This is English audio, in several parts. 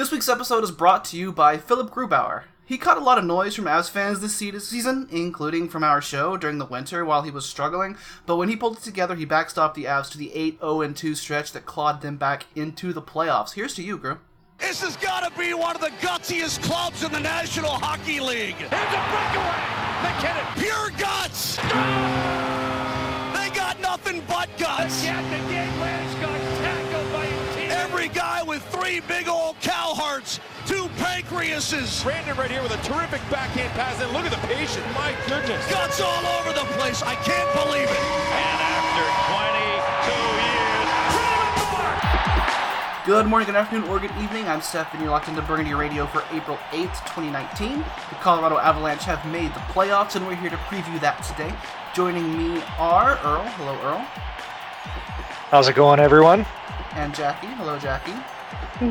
This week's episode is brought to you by Philip Grubauer. He caught a lot of noise from Avs fans this season, including from our show during the winter while he was struggling, but when he pulled it together, he backstopped the Avs to the 8-0-2 stretch that clawed them back into the playoffs. Here's to you, Gru. This has got to be one of the gutsiest clubs in the National Hockey League. Here's a breakaway. MacKinnon. Pure guts. They got nothing but guts. Yet the game Lance got tackled by a. Every guy with three big old cow hearts, two pancreases, Brandon right here with a terrific backhand pass. And look at the patience. My goodness. guts all over the place. I can't believe it. And after 22 years, put him at the mark. Good morning, good afternoon, or good evening. I'm Steph, and you're locked into Burgundy Radio for April 8th, 2019. The Colorado Avalanche have made the playoffs, and we're here to preview that today. Joining me are Earl. Hello, Earl. How's it going, everyone? And Jackie. Hello, Jackie.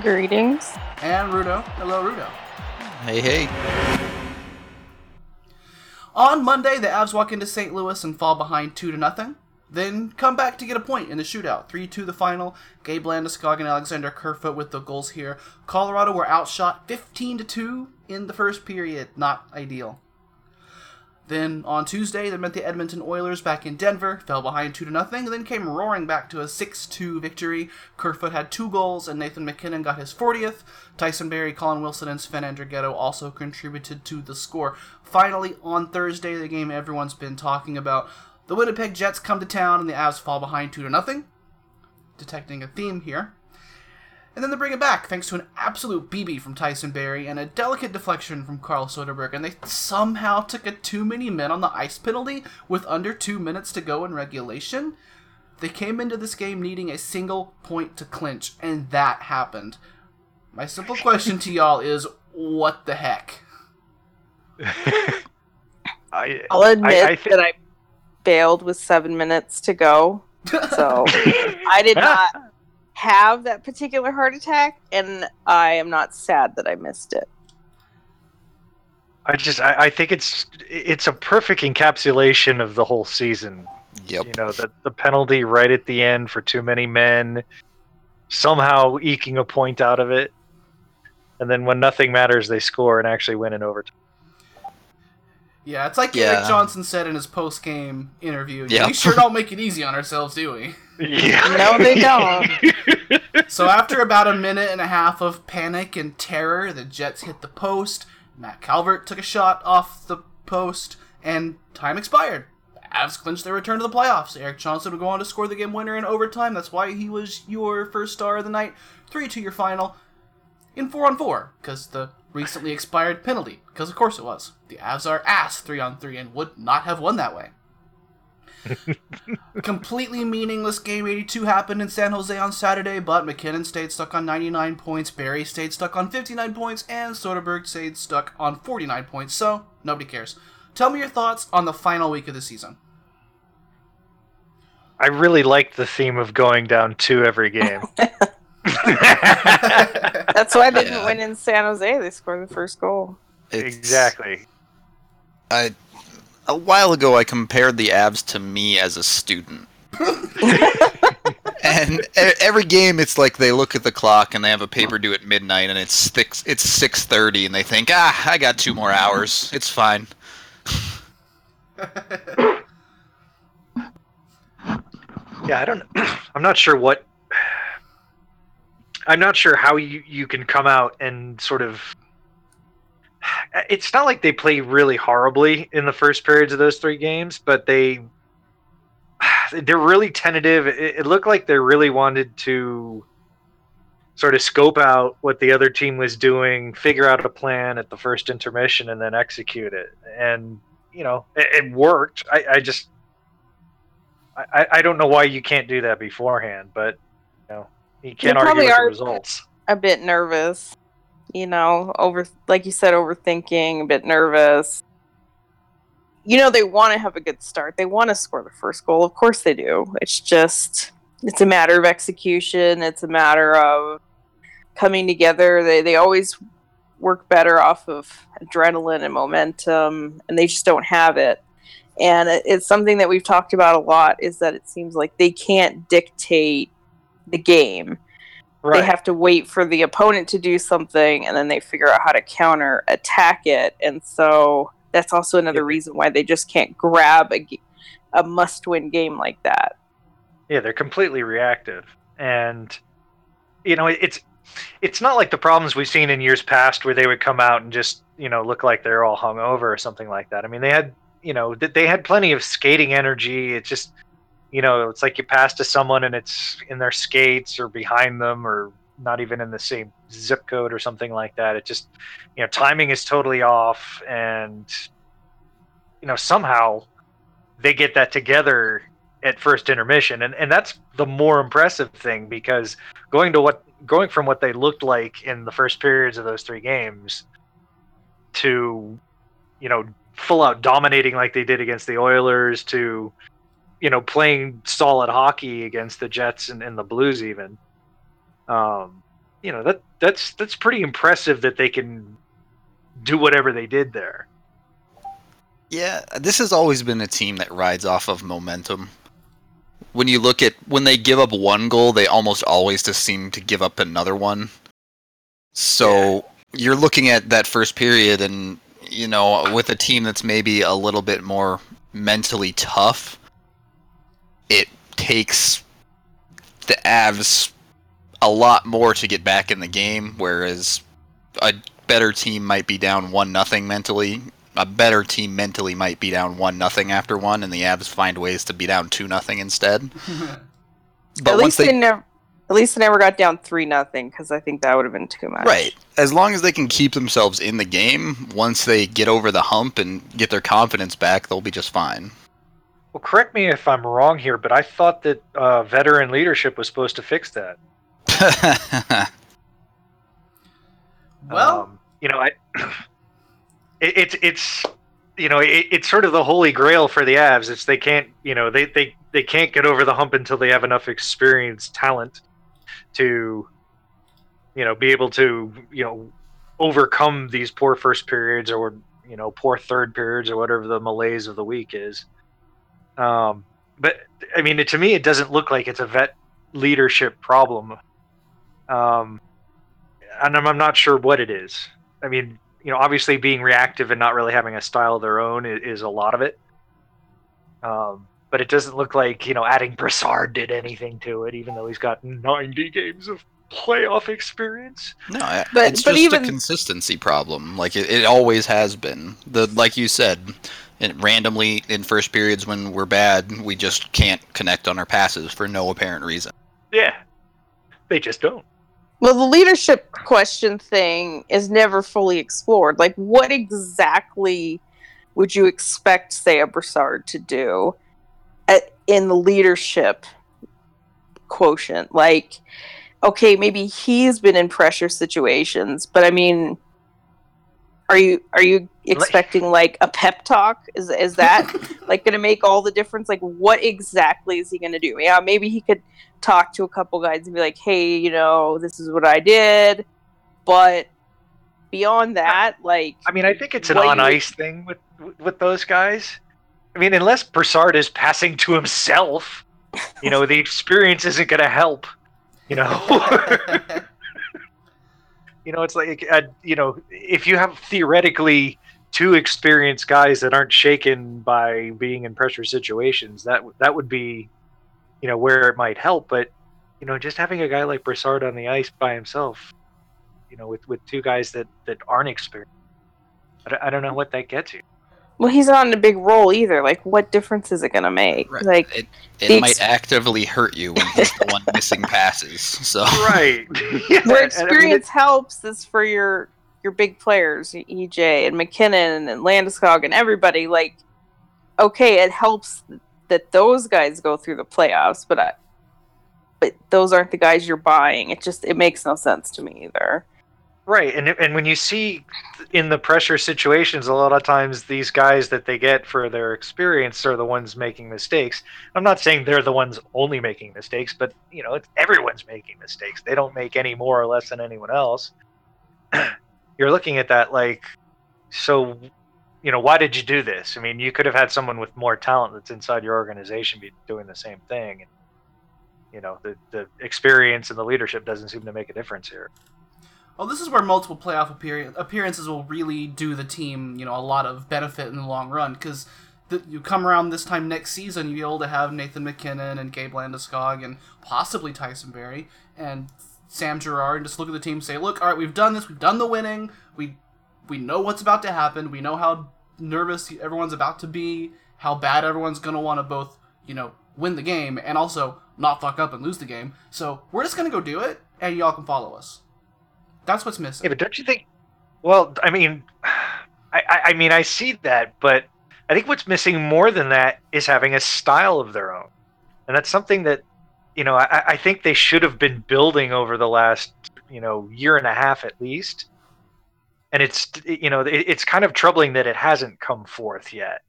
Greetings. And Rudo. Hello, Rudo. Hey, hey. On Monday, the Avs walk into St. Louis and fall behind 2 to nothing. Then come back to get a point in the shootout. 3 2 the final. Gabe Landeskog and Alexander Kerfoot with the goals here. Colorado were outshot 15 to 2 in the first period. Not ideal. Then on Tuesday, they met the Edmonton Oilers back in Denver, fell behind 2 to nothing, and then came roaring back to a 6 2 victory. Kerfoot had two goals, and Nathan MacKinnon got his 40th. Tyson Barrie, Colin Wilson, and Sven Andrighetto also contributed to the score. Finally, on Thursday, the game everyone's been talking about, the Winnipeg Jets come to town, and the Avs fall behind 2 to nothing. Detecting a theme here. And then they bring it back thanks to an absolute BB from Tyson Barrie and a delicate deflection from Carl Soderberg. And they somehow took a too many men on the ice penalty with under two minutes to go in regulation. They came into this game needing a single point to clinch, and that happened. My simple question to y'all is what the heck? I, I'll admit I thi- that I failed with seven minutes to go. So I did not have that particular heart attack, and I am not sad that I missed it. I just I, I think it's it's a perfect encapsulation of the whole season. Yep. You know, the the penalty right at the end for too many men, somehow eking a point out of it, and then when nothing matters, they score and actually win in overtime. Yeah, it's like Yeah. Erik Johnson said in his post game interview. Yeah. We sure don't make it easy on ourselves, do we? Yeah. No, they don't. So after about a minute and a half of panic and terror, the Jets hit the post. Matt Calvert took a shot off the post, and time expired. The Avs clinched their return to the playoffs. Erik Johnson would go on to score the game winner in overtime. That's why he was your first star of the night. Three to your final in four on four because the recently expired penalty. Because of course it was. The Avs are ass three on three and would not have won that way. Completely meaningless game 82 happened in San Jose on Saturday, but MacKinnon stayed stuck on 99 points, Barrie stayed stuck on 59 points, and Soderberg stayed stuck on 49 points, so nobody cares. Tell me your thoughts on the final week of the season. I really like the theme of going down two every game. That's why they didn't Yeah. win in San Jose. They scored the first goal. It's- exactly. I a while ago I compared the Avs to me as a student. and e- every game it's like they look at the clock and they have a paper due at midnight and it's six it's 6:30 and they think, "Ah, I got 2 more hours. It's fine." Yeah, I don't. I'm not sure what. I'm not sure how you you can come out and sort of. It's not like they play really horribly in the first periods of those three games, but they they're really tentative. It, it looked like they really wanted to sort of scope out what the other team was doing, figure out a plan at the first intermission, and then execute it. And you know, it, it worked. I, I just I, I don't know why you can't do that beforehand, but you know you can't argue with the results. A bit nervous, you know, over like you said, overthinking, a bit nervous. You know, they want to have a good start. They want to score the first goal. Of course they do. It's just it's a matter of execution. It's a matter of coming together. They they always work better off of adrenaline and momentum, and they just don't have it. And it's something that we've talked about a lot. Is that it seems like they can't dictate the game they have to wait for the opponent to do something and then they figure out how to counter attack it and so that's also another reason why they just can't grab a, a must win game like that Yeah, they're completely reactive, and you know it's it's not like the problems we've seen in years past where they would come out and just you know look like they're all hungover or something like that. I mean, they had you know they had plenty of skating energy. It's just you know it's like you pass to someone and it's in their skates or behind them or not even in the same zip code or something like that. It just you know timing is totally off and you know somehow they get that together at first intermission and, and that's the more impressive thing because going to what going from what they looked like in the first periods of those three games to you know full out dominating like they did against the Oilers to you know playing solid hockey against the Jets and, and the Blues even um you know that that's that's pretty impressive that they can do whatever they did there Yeah, this has always been a team that rides off of momentum. When you look at when they give up one goal, they almost always just seem to give up another one. So you're looking at that first period, and you know, with a team that's maybe a little bit more mentally tough, it takes the Avs a lot more to get back in the game, whereas a better team might be down one nothing mentally. A better team mentally might be down one nothing after one, and the Avs find ways to be down two nothing instead. But at least they, they, never at least they never got down three nothing because i think that would have been too much right, as long as they can keep themselves in the game, once they get over the hump and get their confidence back, they'll be just fine. Well correct me if i'm wrong here but i thought that uh, veteran leadership was supposed to fix that Well, um, you know, I, it, it's it's you know it, it's sort of the holy grail for the Avs. It's they can't you know they they they can't get over the hump until they have enough experience, talent to you know be able to you know overcome these poor first periods or you know poor third periods or whatever the malaise of the week is. Um, but I mean, to me, it doesn't look like it's a vet leadership problem. Um, and I'm, I'm not sure what it is. I mean, you know, obviously being reactive and not really having a style of their own is, is a lot of it. Um, but it doesn't look like you know adding Brassard did anything to it, even though he's got 90 games of playoff experience. No, I- But- it's but just even- a consistency problem. Like it, it always has been. The like you said, and randomly in first periods when we're bad, we just can't connect on our passes for no apparent reason. Yeah, they just don't. Well, the leadership question thing is never fully explored. Like, what exactly would you expect, say, a Brassard to do at, in the leadership quotient? Like, okay, maybe he's been in pressure situations, but I mean, are you are you expecting like a pep talk? Is is that like going to make all the difference? Like, what exactly is he going to do? Yeah, maybe he could talk to a couple guys and be like, "Hey, you know, this is what I did," but beyond that, like, I mean, I think it's an What do on you- ice thing with with those guys. I mean, unless Brassard is passing to himself, you know, the experience isn't going to help. You know, you know, it's like uh, you know, if you have theoretically two experienced guys that aren't shaken by being in pressure situations, that that would be, you know, where it might help. But you know, just having a guy like Brassard on the ice by himself, you know, with with two guys that that aren't experienced. I I don't know what that gets you. Well, he's not in a big role either. Like, what difference is it going to make? Right. Like, It, it the might actively hurt you when he's the one missing passes. So Right. yeah, where and I mean, experience helps is for your your big players, EJ and MacKinnon and Landeskog and everybody. Like, okay, it helps that those guys go through the playoffs, but I, but those aren't the guys you're buying. It just it makes no sense to me either. Right, and and when you see in the pressure situations, a lot of times these guys that they get for their experience are the ones making mistakes. I'm not saying they're the ones only making mistakes, but you know, everyone's making mistakes. They don't make any more or less than anyone else. You're looking at that like, so, you know, why did you do this? I mean, you could have had someone with more talent that's inside your organization be doing the same thing. you know the the experience and the leadership doesn't seem to make a difference here. Well, this is where multiple playoff appear- appearances will really do the team, you know, a lot of benefit in the long run. Because you come around this time next season, you'll be able to have Nathan MacKinnon and Gabe Landeskog and possibly Tyson Barrie and Sam Girard, and just look at the team say, "Look, all right, we've done this. We've done the winning. We we know what's about to happen. We know how nervous everyone's about to be, how bad everyone's gonna want to both, you know, win the game and also not fuck up and lose the game. So we're just gonna go do it, and y'all can follow us." That's what's missing. Yeah, but don't you think? Well, I mean, I, I, mean, I see that, but I think what's missing more than that is having a style of their own, and that's something that, you know, I, I think they should have been building over the last, you know, year and a half at least. And it's, you know, it, it's kind of troubling that it hasn't come forth yet.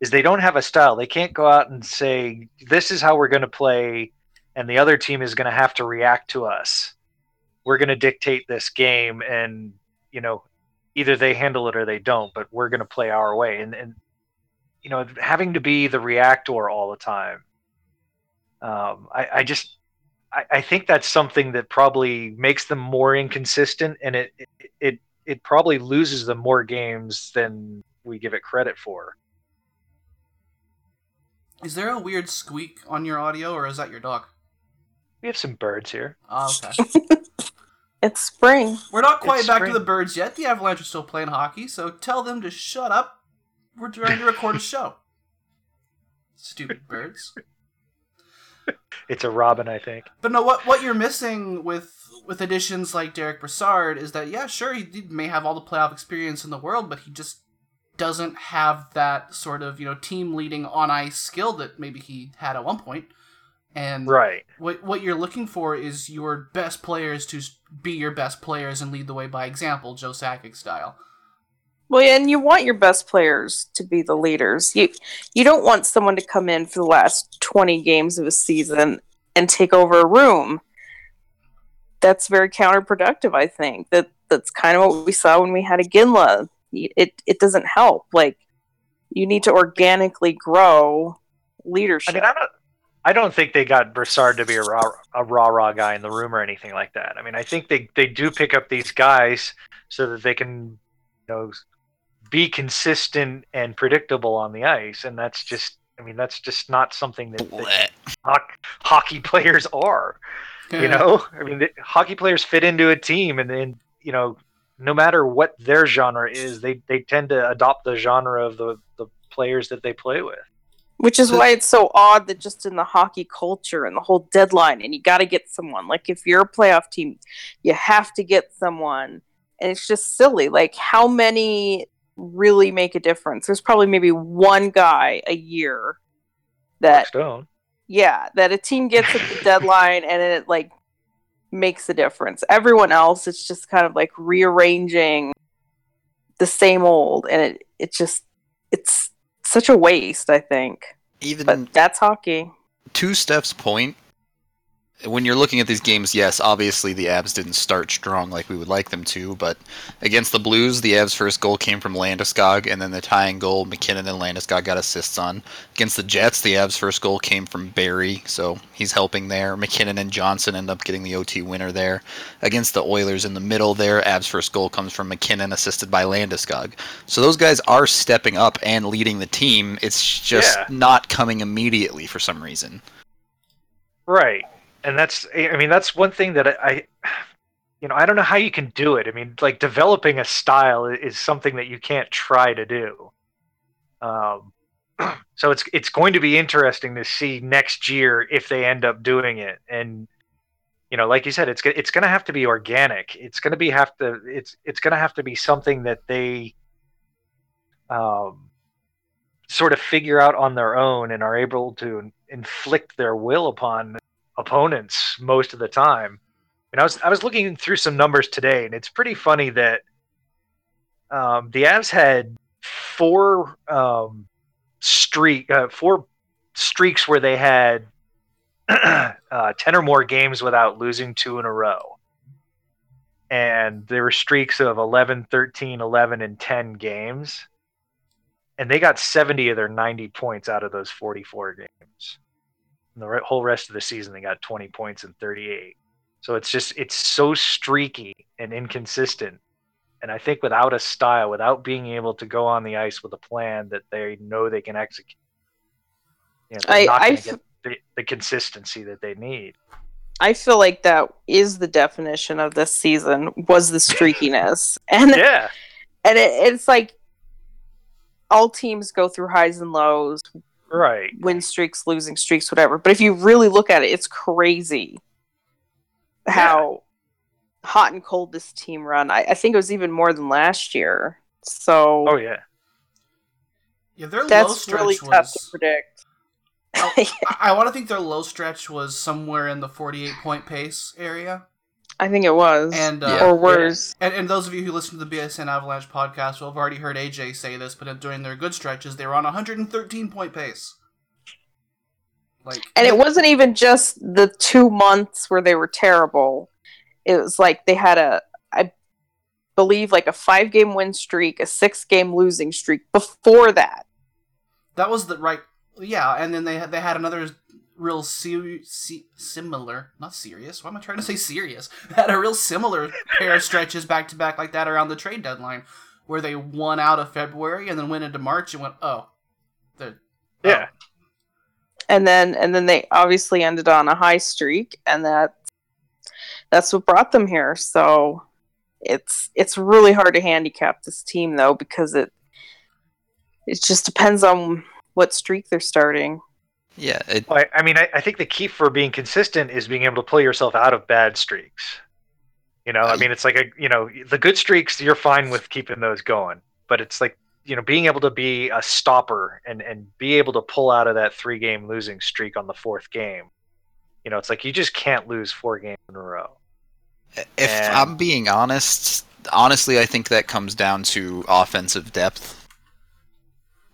Is they don't have a style. They can't go out and say, "This is how we're going to play," and the other team is going to have to react to us we're going to dictate this game and you know either they handle it or they don't but we're going to play our way and and you know having to be the reactor all the time um, I, I just I, I think that's something that probably makes them more inconsistent and it it, it it probably loses them more games than we give it credit for Is there a weird squeak on your audio, or is that your dog? we have some birds here Oh, okay. It's spring. We're not quite It's back spring. to the birds yet. The Avalanche are still playing hockey, so tell them to shut up. We're trying to record a show. Stupid birds. it's a robin i think But no, what what you're missing with with additions like Derek Brassard is that yeah, sure, he he may have all the playoff experience in the world, but he just doesn't have that sort of you know team leading on ice skill that maybe he had at one point. And right what what you're looking for is your best players to be your best players and lead the way by example, Joe Sakic style. Well, yeah, and you want your best players to be the leaders. You you don't want someone to come in for the last twenty games of a season and take over a room. That's very counterproductive. I think that that's kind of what we saw when we had Iginla. It it doesn't help. Like you need to organically grow I leadership. mean, I don't. I don't think they got Brassard to be a raw, a rah rah guy in the room or anything like that. I mean, I think they they do pick up these guys so that they can, you know, be consistent and predictable on the ice, and that's just. I mean, that's just not something that, that Blech. hockey players are. You know, I mean, the, hockey players fit into a team, and then you know, no matter what their genre is, they they tend to adopt the genre of the the players that they play with. Which is So- why it's so odd that just in the hockey culture and the whole deadline, and you got to get someone. Like if you're a playoff team, you have to get someone, and it's just silly. Like how many really make a difference? There's probably maybe one guy a year that Stone. yeah that a team gets at the deadline and it like makes a difference. Everyone else, it's just kind of like rearranging the same old, and it it just it's such a waste. I think, Even but that's hockey. to Steph's point, when you're looking at these games, yes, obviously the Avs didn't start strong like we would like them to, but against the Blues, the Avs' first goal came from Landeskog, and then the tying goal, MacKinnon and Landeskog got assists on. Against the Jets, the Avs' first goal came from Barrie, so he's helping there. MacKinnon and Johnson end up getting the OT winner there. Against the Oilers in the middle there, Avs' first goal comes from MacKinnon, assisted by Landeskog. So those guys are stepping up and leading the team. It's just Yeah. not coming immediately for some reason. Right. And that's, I mean, that's one thing that I, I, you know, I don't know how you can do it. I mean, like developing a style is something that you can't try to do. Um, so it's it's going to be interesting to see next year if they end up doing it. And you know, like you said, it's it's going to have to be organic. It's going to be have to it's it's going to have to be something that they um, sort of figure out on their own and are able to inflict their will upon opponents most of the time. And I was I was looking through some numbers today, and it's pretty funny that um, the Avs had four um, streak uh, four streaks where they had uh, ten or more games without losing two in a row. And there were streaks of 11, 13, 11, and 10 games. And they got 70 of their 90 points out of those 44 games. And the whole rest of the season, they got 20 points and 38. So it's just it's so streaky and inconsistent. And I think without a style, without being able to go on the ice with a plan that they know they can execute, you know, they're I- not I get the, the consistency that they need. I feel like that is the definition of this season was the streakiness, and Yeah, and it, it's like all teams go through highs and lows, right. win streaks, losing streaks, whatever. But if you really look at it, it's crazy how hot and cold this team run. I, I think it was even more than last year. So Oh yeah. Yeah, their low that's stretch really was. tough to predict. I, I want to think their low stretch was somewhere in the 48 point pace area. I think it was, And uh, Yeah. or worse. And, and those of you who listen to the BSN Avalanche podcast will have already heard AJ say this, but during their good stretches, they were on a 113 point pace. Like, And it wasn't even just the two months where they were terrible. It was like they had a, I believe, like a five game win streak, a six game losing streak before that. that was the right, yeah. And then they had they had another real seri- se- similar, not serious. Why am I trying to say serious? Had a real similar pair of stretches back to back like that around the trade deadline, where they won out of February and then went into March and went, oh, they're oh. Yeah. And then and then they obviously ended on a high streak, and that that's what brought them here. So it's it's really hard to handicap this team though because it it just depends on what streak they're starting. Yeah, it, I, I mean, I, I think the key for being consistent is being able to pull yourself out of bad streaks. You know, I mean, it's like a you know the good streaks you're fine with keeping those going, but it's like you know being able to be a stopper and and be able to pull out of that three game losing streak on the fourth game. You know, it's like you just can't lose four games in a row. if And- I'm being honest, honestly, I think that comes down to offensive depth.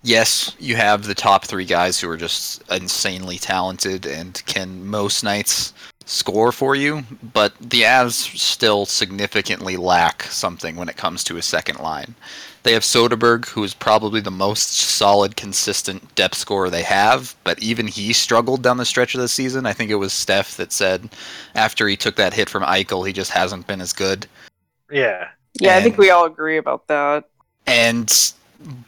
Yes, you have the top three guys who are just insanely talented and can most nights score for you, but the Avs still significantly lack something when it comes to a second line. They have Soderberg, who is probably the most solid, consistent depth scorer they have, but even he struggled down the stretch of the season. I think it was Steph that said after he took that hit from Eichel, he just hasn't been as good. Yeah, Yeah, I think we all agree about that. And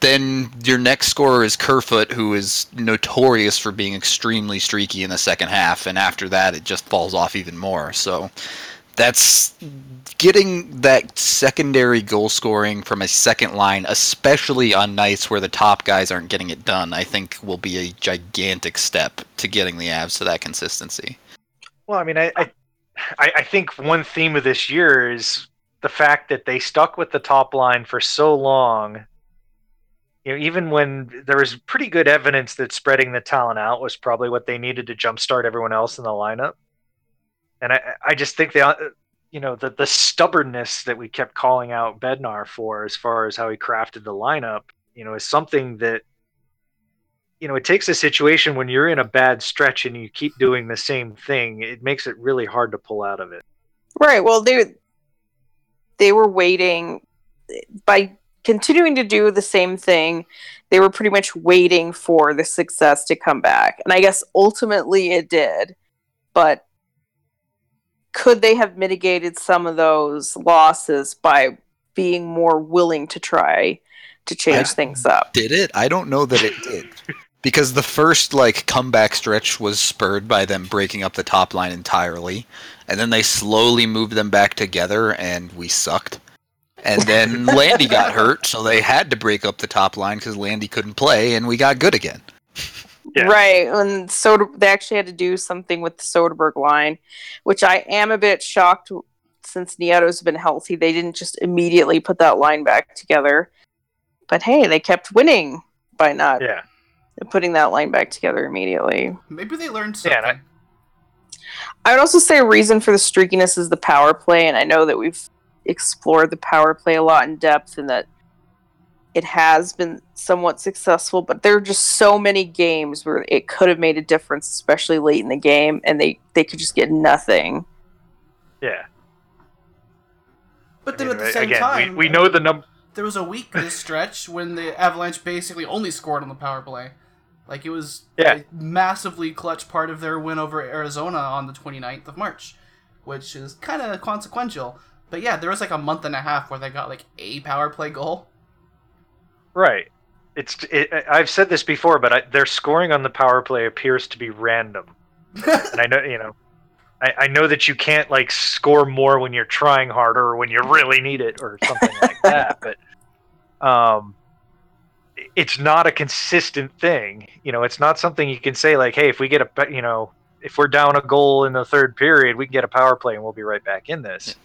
then your next scorer is Kerfoot, who is notorious for being extremely streaky in the second half, and after that, it just falls off even more. So that's getting that secondary goal scoring from a second line, especially on nights where the top guys aren't getting it done, I think will be a gigantic step to getting the Avs to that consistency. Well, I mean, I, I, I I think one theme of this year is the fact that they stuck with the top line for so long. You know, even when there was pretty good evidence that spreading the talent out was probably what they needed to jumpstart everyone else in the lineup. And I, I just think they, uh, you know, the the stubbornness that we kept calling out Bednar for, as far as how he crafted the lineup, you know, is something that you know, it takes a situation when you're in a bad stretch and you keep doing the same thing, it makes it really hard to pull out of it. Right. Well, they they were waiting by continuing to do the same thing. They were pretty much waiting for the success to come back, and I guess ultimately it did. But could they have mitigated some of those losses by being more willing to try to change I- things up? Did it? I don't know that it did. Because the first like comeback stretch was spurred by them breaking up the top line entirely, and then they slowly moved them back together, and we sucked. And then Landy got hurt, so they had to break up the top line because Landy couldn't play, and we got good again. Yeah. Right, and so they actually had to do something with the Soderberg line, which I am a bit shocked since Nieto's been healthy. They didn't just immediately put that line back together. But hey, they kept winning by not Yeah. putting that line back together immediately. maybe they learned Yeah, something. I would also say a reason for the streakiness is the power play, and I know that we've explored the power play a lot in depth and that it has been somewhat successful, but there are just so many games where it could have made a difference, especially late in the game, and they, they could just get nothing. Yeah. But I then mean, at the same again, time, we, we know the number. there was a week this stretch when the Avalanche basically only scored on the power play. Like it was Yeah. a massively clutch part of their win over Arizona on the 29th of March, which is kind of consequential. But yeah, there was like a month and a half where they got like a power play goal. Right. It's. It, I've said this before, but I, their scoring on the power play appears to be random. and I know you know. I, I know that you can't like score more when you're trying harder or when you really need it or something like that, but um, it's not a consistent thing. You know, it's not something you can say like, hey, if we get a you know, if we're down a goal in the third period, we can get a power play and we'll be right back in this. And,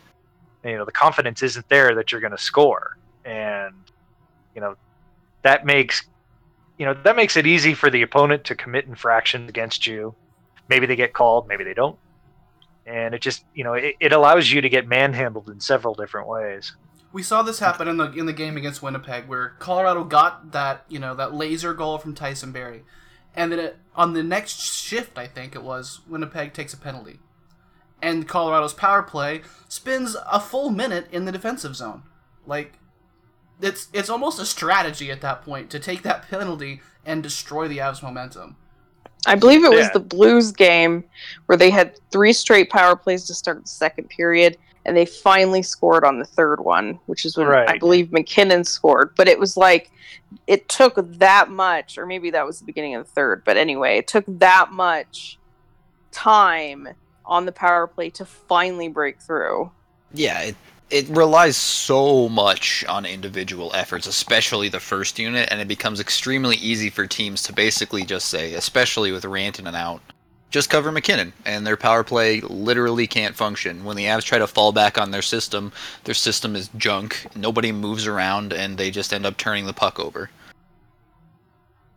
you know, the confidence isn't there that you're going to score, and you know, that makes you know that makes it easy for the opponent to commit infractions against you. Maybe they get called, maybe they don't. And it just, you know, it, it allows you to get manhandled in several different ways. We saw this happen in the in the game against Winnipeg, where Colorado got that you know that laser goal from Tyson Barrie, and then it, on the next shift, I think it was Winnipeg takes a penalty, and Colorado's power play spends a full minute in the defensive zone. Like, it's it's almost a strategy at that point to take that penalty and destroy the Avs' momentum. I believe it was Yeah. the Blues game where they had three straight power plays to start the second period, and they finally scored on the third one, which is when I believe MacKinnon scored. But it was like it took that much, or maybe that was the beginning of the third. But anyway, it took that much time on the power play to finally break through. Yeah, it it relies so much on individual efforts, especially the first unit, and it becomes extremely easy for teams to basically just say, especially with Rantanen out, just cover MacKinnon, and their power play literally can't function. When the Avs try to fall back on their system, their system is junk. Nobody moves around, and they just end up turning the puck over.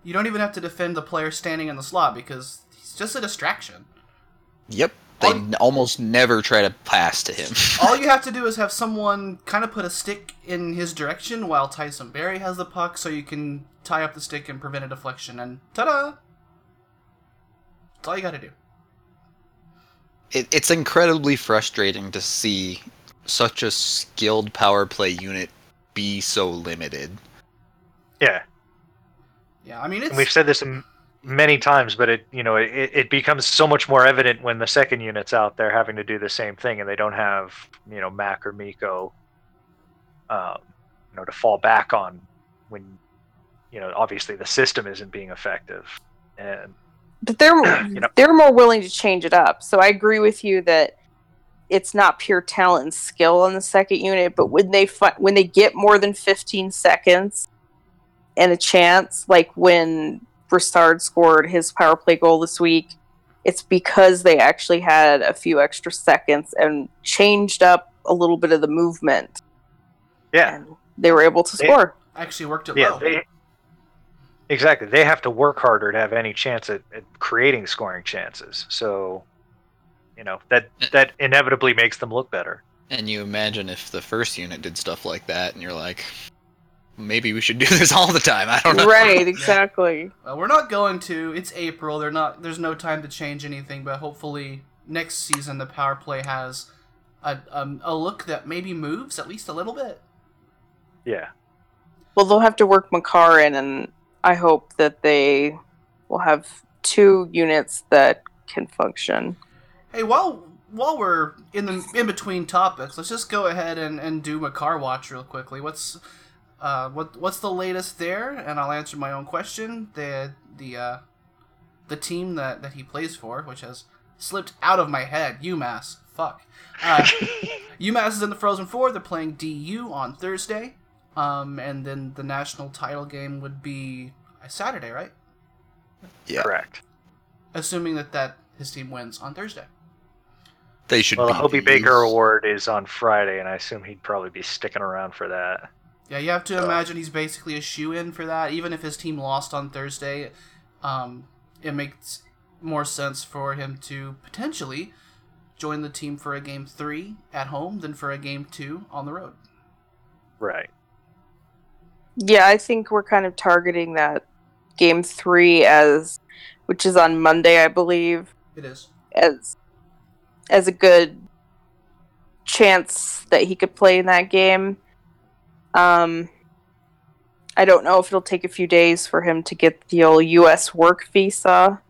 You don't even have to defend the player standing in the slot because he's just a distraction. Yep, they All- almost never try to pass to him. All you have to do is have someone kind of put a stick in his direction while Tyson Barrie has the puck, so you can tie up the stick and prevent a deflection. And ta-da! That's all you got to do. it, it's incredibly frustrating to see such a skilled power play unit be so limited. Yeah. Yeah, I mean it's And we've said this m- many times, but it, you know, it, it becomes so much more evident when the second unit's out there having to do the same thing and they don't have, you know, Mac or Mikko, um, you know, to fall back on when, you know, obviously the system isn't being effective. And but they're You know. they're more willing to change it up. So I agree with you that it's not pure talent and skill on the second unit, but when they fi- when they get more than 15 seconds and a chance, like when Brassard scored his power play goal this week, it's because they actually had a few extra seconds and changed up a little bit of the movement, yeah, and they were able to They- score. actually worked it yeah, well. they, exactly. They have to work harder to have any chance at, at creating scoring chances. So, you know, that, that inevitably makes them look better. And you imagine if the first unit did stuff like that, and you're like, maybe we should do this all the time. I don't know. Right, exactly. Well, we're not going to. It's April. They're not. There's no time to change anything. But hopefully next season the power play has a um, a look that maybe moves at least a little bit. Yeah. Well, they'll have to work Makar in, and I hope that they will have two units that can function. Hey, while while we're in the in between topics, let's just go ahead and, and do Makar watch real quickly. What's uh what what's the latest there? And I'll answer my own question. The the uh the team that that he plays for, which has slipped out of my head, UMass. Fuck. Uh, UMass is in the Frozen Four. They're playing DU on Thursday, um, and then the national title game would be Saturday, right? Yeah, Correct. Assuming that that his team wins on Thursday. they should. Well, the be Hobey Baker Award is on Friday, and I assume he'd probably be sticking around for that. Yeah, you have to So- imagine he's basically a shoe in for that. Even if his team lost on Thursday, um, it makes more sense for him to potentially join the team for a game three at home than for a game two on the road. Right. Yeah, I think we're kind of targeting that game three as, which is on Monday, I believe, It is. as as a good chance that he could play in that game. Um, I don't know if it'll take a few days for him to get the old U.S. work visa.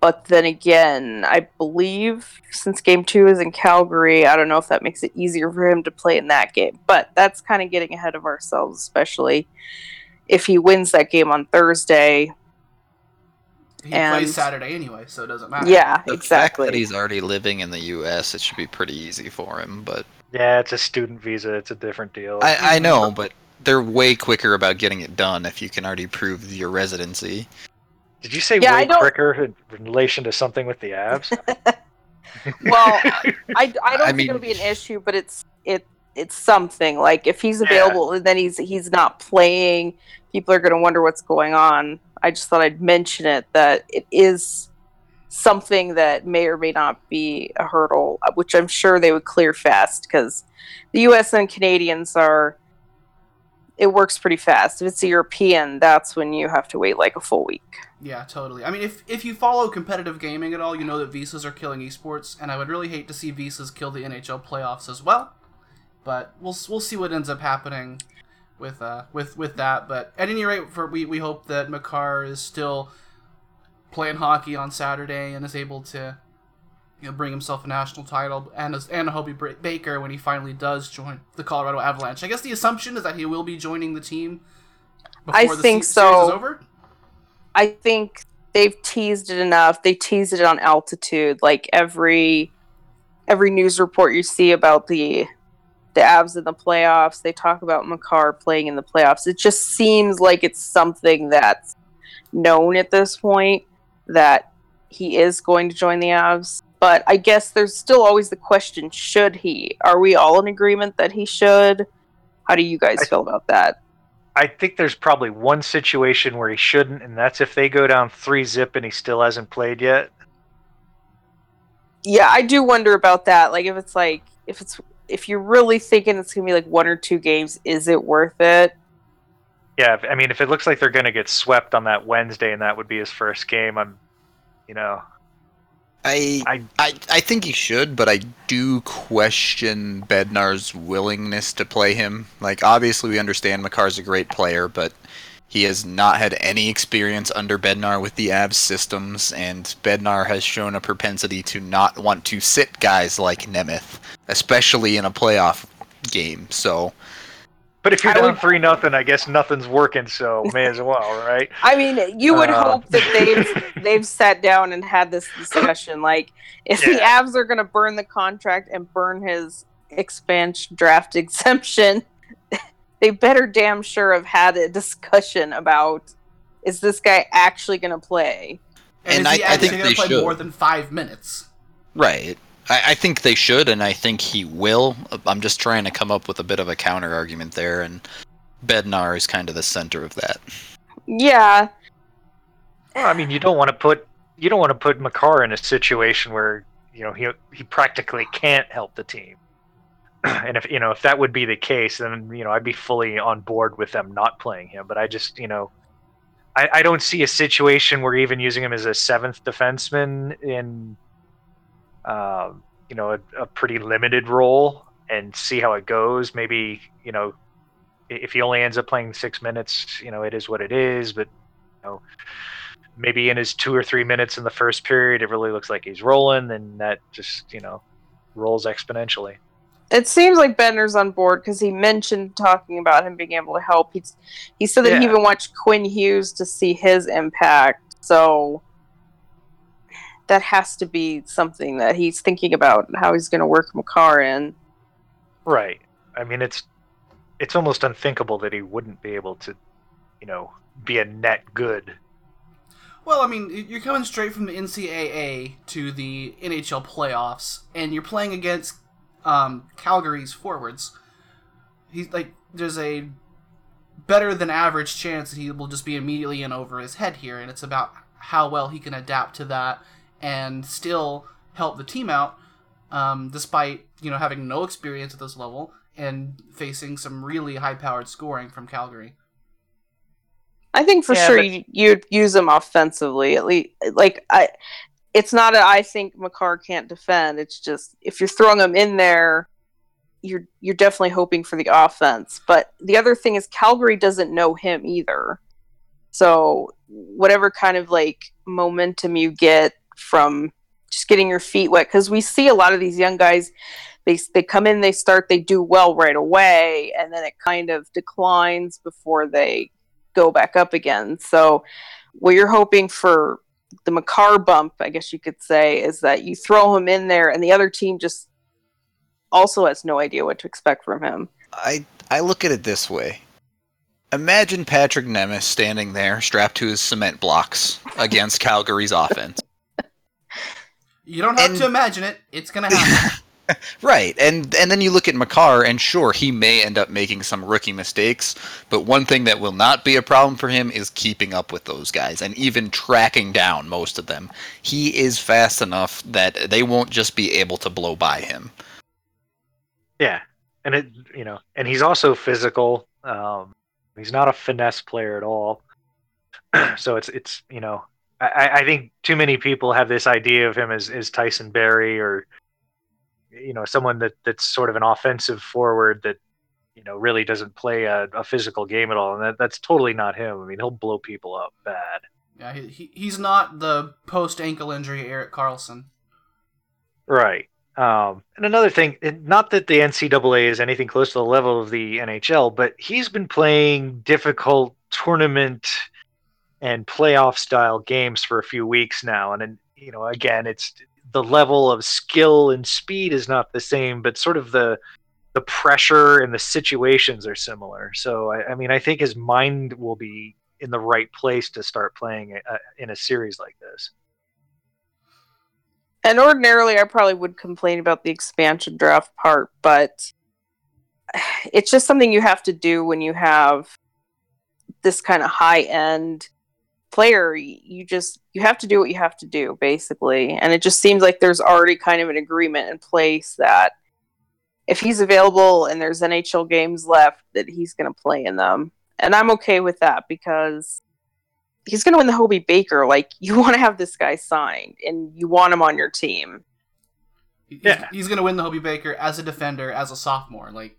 But then again, I believe since game two is in Calgary, I don't know if that makes it easier for him to play in that game. But that's kind of getting ahead of ourselves, especially if he wins that game on Thursday. He And- plays Saturday anyway, so it doesn't matter. Yeah, The fact exactly. that he's already living in the U.S., it should be pretty easy for him. But Yeah, it's a student visa. It's a different deal. I, I know, but they're way quicker about getting it done if you can already prove your residency. Did you say Yeah, way quicker in relation to something with the abs? well, I, I don't I think mean- it'll be an issue, but it's it it's something like if he's available and then he's he's not playing, people are going to wonder what's going on. I just thought I'd mention it that it is something that may or may not be a hurdle, uh, which I'm sure they would clear fast because the U.S. and Canadians are. It works pretty fast. If it's a European, that's when you have to wait like a full week. Yeah, totally. I mean, if if you follow competitive gaming at all, you know that visas are killing esports, and I would really hate to see visas kill the NHL playoffs as well. But we'll we'll see what ends up happening with uh with with that. But at any rate, for we we hope that Makar is still playing hockey on Saturday and is able to you know bring himself a national title, and as and Hobey Bra- Baker when he finally does join the Colorado Avalanche. I guess the assumption is that he will be joining the team. I the think se- series is so. over. I think they've teased it enough. They teased it on altitude. Like every every news report you see about the the Avs in the playoffs, they talk about Makar playing in the playoffs. It just seems like it's something that's known at this point that he is going to join the Avs. But I guess there's still always the question: Should he? Are we all in agreement that he should? How do you guys I- feel about that? I think there's probably one situation where he shouldn't, and that's if they go down three zip and he still hasn't played yet. yeah i do wonder about that like if it's like if it's if you're really thinking it's gonna be like one or two games is it worth it Yeah, I mean, if it looks like they're going to get swept on that Wednesday and that would be his first game, I'm, you know, I, I- I I think he should, but I do question Bednar's willingness to play him. Like, obviously, we understand Makar's a great player, but he has not had any experience under Bednar with the Avs systems, and Bednar has shown a propensity to not want to sit guys like Nemeth, especially in a playoff game. So, but if you're I down would- three nothing, I guess nothing's working, so may as well, right? i mean you would Uh. hope that they've they've sat down and had this discussion like if the Yeah. avs are gonna burn the contract and burn his expansion draft exemption they better damn sure have had a discussion about is this guy actually gonna play And, And is he I- I actually think going they to play should. more than five minutes? right. I, I think they should, and I think he will. I'm just trying to come up with a bit of a counter argument there, and Bednar is kind of the center of that. yeah Well, I mean, you don't want to put you don't want to put Makar in a situation where you know he he practically can't help the team. and if you know if that would be the case, then you know I'd be fully on board with them not playing him. But I just you know I, I don't see a situation where even using him as a seventh defenseman in um, you know a, a pretty limited role and see how it goes. Maybe you know if he only ends up playing six minutes, you know it is what it is. But you know maybe in his two or three minutes in the first period, it really looks like he's rolling, then that just you know rolls exponentially. It seems like Bednar's on board because he mentioned talking about him being able to help. He's he said that he even watched Quinn Hughes to see his impact. So that has to be something that he's thinking about how he's going to work Makar in. Right. I mean, it's it's almost unthinkable that he wouldn't be able to, you know, be a net good. Well, I mean, you're coming straight from the NCAA to the NHL playoffs, and you're playing against um, Calgary's forwards. He's like, there's a better than average chance that he will just be immediately in over his head here, and it's about how well he can adapt to that and still help the team out, um, despite you know having no experience at this level and facing some really high-powered scoring from Calgary. I think for Yeah, sure but- you, you'd use him offensively at least. Like I, it's not a I think Makar can't defend. It's just if you're throwing him in there you're you're definitely hoping for the offense. But the other thing is Calgary doesn't know him either. So whatever kind of like momentum you get from just getting your feet wet because we see a lot of these young guys they they come in they start they do well right away and then it kind of declines before they go back up again so what you're hoping for the Makar bump I guess you could say is that you throw him in there and the other team just also has no idea what to expect from him I I look at it this way. Imagine Patrik Nemeth standing there, strapped to his cement blocks, against Calgary's offense. You don't have And- to imagine it. It's gonna happen. Right, and and then you look at Makar, and sure, he may end up making some rookie mistakes, but one thing that will not be a problem for him is keeping up with those guys and even tracking down most of them. He is fast enough that they won't just be able to blow by him. Yeah, and it you know, and he's also physical. Um, he's not a finesse player at all. so it's it's you know, I, I think too many people have this idea of him as, as Tyson Barrie or you know someone that that's sort of an offensive forward that you know really doesn't play a, a physical game at all, and that, that's totally not him. I mean, he'll blow people up bad. yeah, he, he, he's not the post ankle injury Erik Karlsson. Right. Um, and another thing, not that the NCAA is anything close to the level of the NHL, but he's been playing difficult tournament and playoff style games for a few weeks now. And, then, you know, again, it's the level of skill and speed is not the same, but sort of the the pressure and the situations are similar. So, I, I mean, I think his mind will be in the right place to start playing uh, in a series like this. And ordinarily, I probably would complain about the expansion draft part, but it's just something you have to do when you have this kind of high end player. You just you have to do what you have to do, basically. And it just seems like there's already kind of an agreement in place that if he's available and there's NHL games left, that he's going to play in them. And I'm okay with that because he's going to win the Hobey Baker. Like you want to have this guy signed and you want him on your team. He's, Yeah. he's gonna win the Hobey Baker as a defender, as a sophomore, like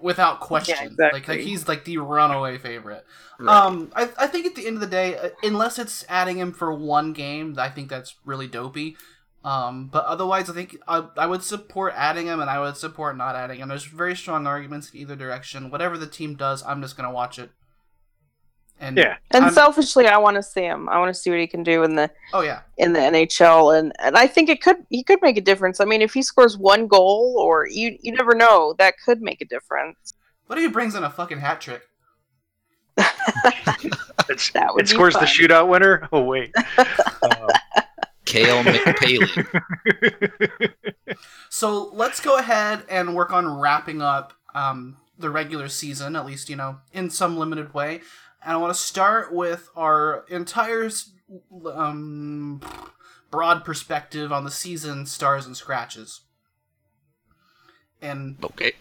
without question. Like, like he's like the runaway favorite. Right. Um, I, I think at the end of the day, uh, unless it's adding him for one game, I think that's really dopey. Um, but otherwise, I think I, I would support adding him, and I would support not adding him. There's very strong arguments in either direction. Whatever the team does, I'm just gonna watch it. And Yeah. And I'm- selfishly, I want to see him. I want to see what he can do in the oh yeah, in the NHL, and and I think it could he could make a difference. I mean, if he scores one goal, or you you never know, that could make a difference. what if he brings in a fucking hat trick? It's, That would it be scores the shootout winner. Oh wait. Uh, Kale McPaley. So let's go ahead and work on wrapping up um, the regular season, at least, you know, in some limited way. And I want to start with our entire um, broad perspective on the season stars and scratches. And Okay.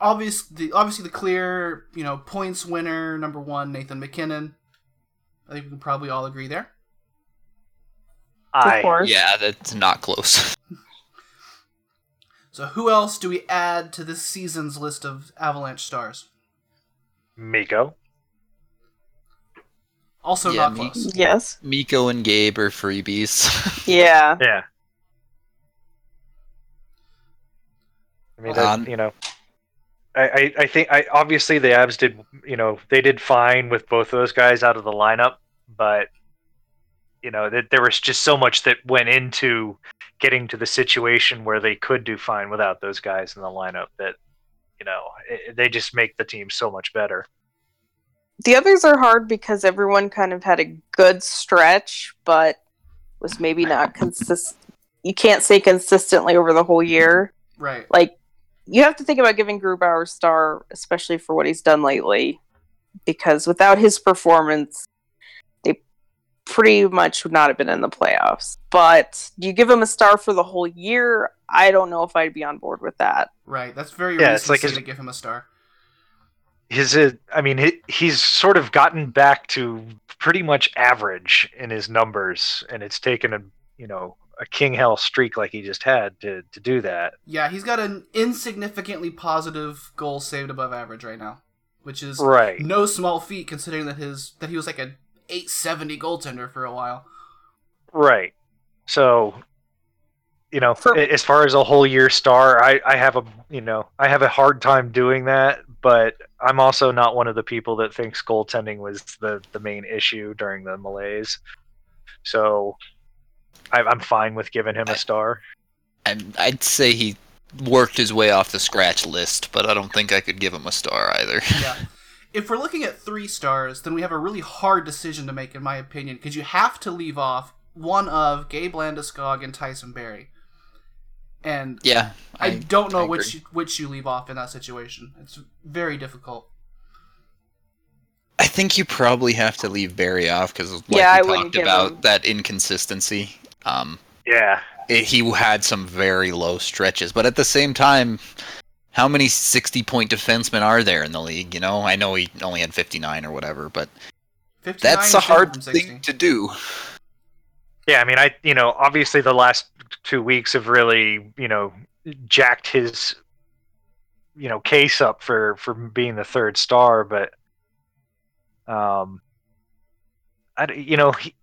obviously, the obviously the clear, you know, points winner number one, Nathan MacKinnon. I think we can probably all agree there. I of course. Yeah, that's not close. So who else do we add to this season's list of Avalanche stars? Mikko. Also Yeah, not me- close. Yes. Mikko and Gabe are freebies. Yeah. Yeah. I mean, Um, you know, I, I, I think I obviously the Avs did you know they did fine with both of those guys out of the lineup, but you know that there was just so much that went into getting to the situation where they could do fine without those guys in the lineup that you know it, they just make the team so much better. The others are hard because everyone kind of had a good stretch, but was maybe not consistent. You can't say consistently over the whole year. Right. Like, you have to think about giving Grubauer a star, especially for what he's done lately, because without his performance, they pretty much would not have been in the playoffs. But do you give him a star for the whole year? I don't know if I'd be on board with that. Right. That's very Yeah, yeah, it's like to give him a star. His uh, I mean he, he's sort of gotten back to pretty much average in his numbers and it's taken a you know a king hell streak like he just had to to do that. Yeah, he's got an insignificantly positive goal saved above average right now, which is Right. no small feat considering that his that he was like a 870 goaltender for a while. Right. So, you know, For- as far as a whole year star, I, I have a you know I have a hard time doing that, but I'm also not one of the people that thinks goaltending was the the main issue during the malaise. So, I, I'm fine with giving him a star. And I'd say he worked his way off the scratch list, but I don't think I could give him a star either. Yeah. if we're looking at three stars, then we have a really hard decision to make, in my opinion, because you have to leave off one of Gabe Landeskog and Tyson Barrie. And yeah, I, don't know I which agree. which you leave off in that situation. It's very difficult. I think you probably have to leave Barrie off because, like Yeah, I we wouldn't talked about, him- that inconsistency. Um, Yeah. it, he had some very low stretches, but at the same time, how many sixty-point defensemen are there in the league? You know, I know he only had fifty-nine or whatever, but that's a hard thing to do. Yeah, I mean, I you know, obviously the last two weeks have really you know jacked his you know case up for for being the third star, but um, I you know he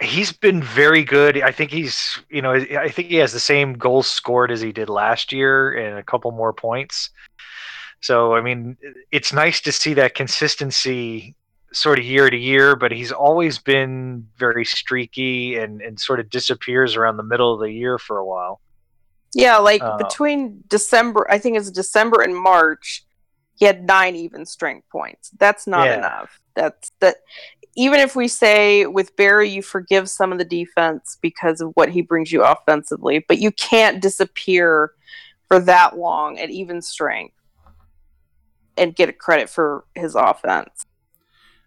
he's been very good. I think he's you know I think he has the same goals scored as he did last year and a couple more points. So I mean, it's nice to see that consistency sort of year to year, but he's always been very streaky and, and sort of disappears around the middle of the year for a while. Yeah, like Uh, between December, I think it's December and March, he had nine even strength points. That's not Yeah. enough. That's that. Even if we say with Barrie, you forgive some of the defense because of what he brings you offensively, but you can't disappear for that long at even strength and get credit for his offense.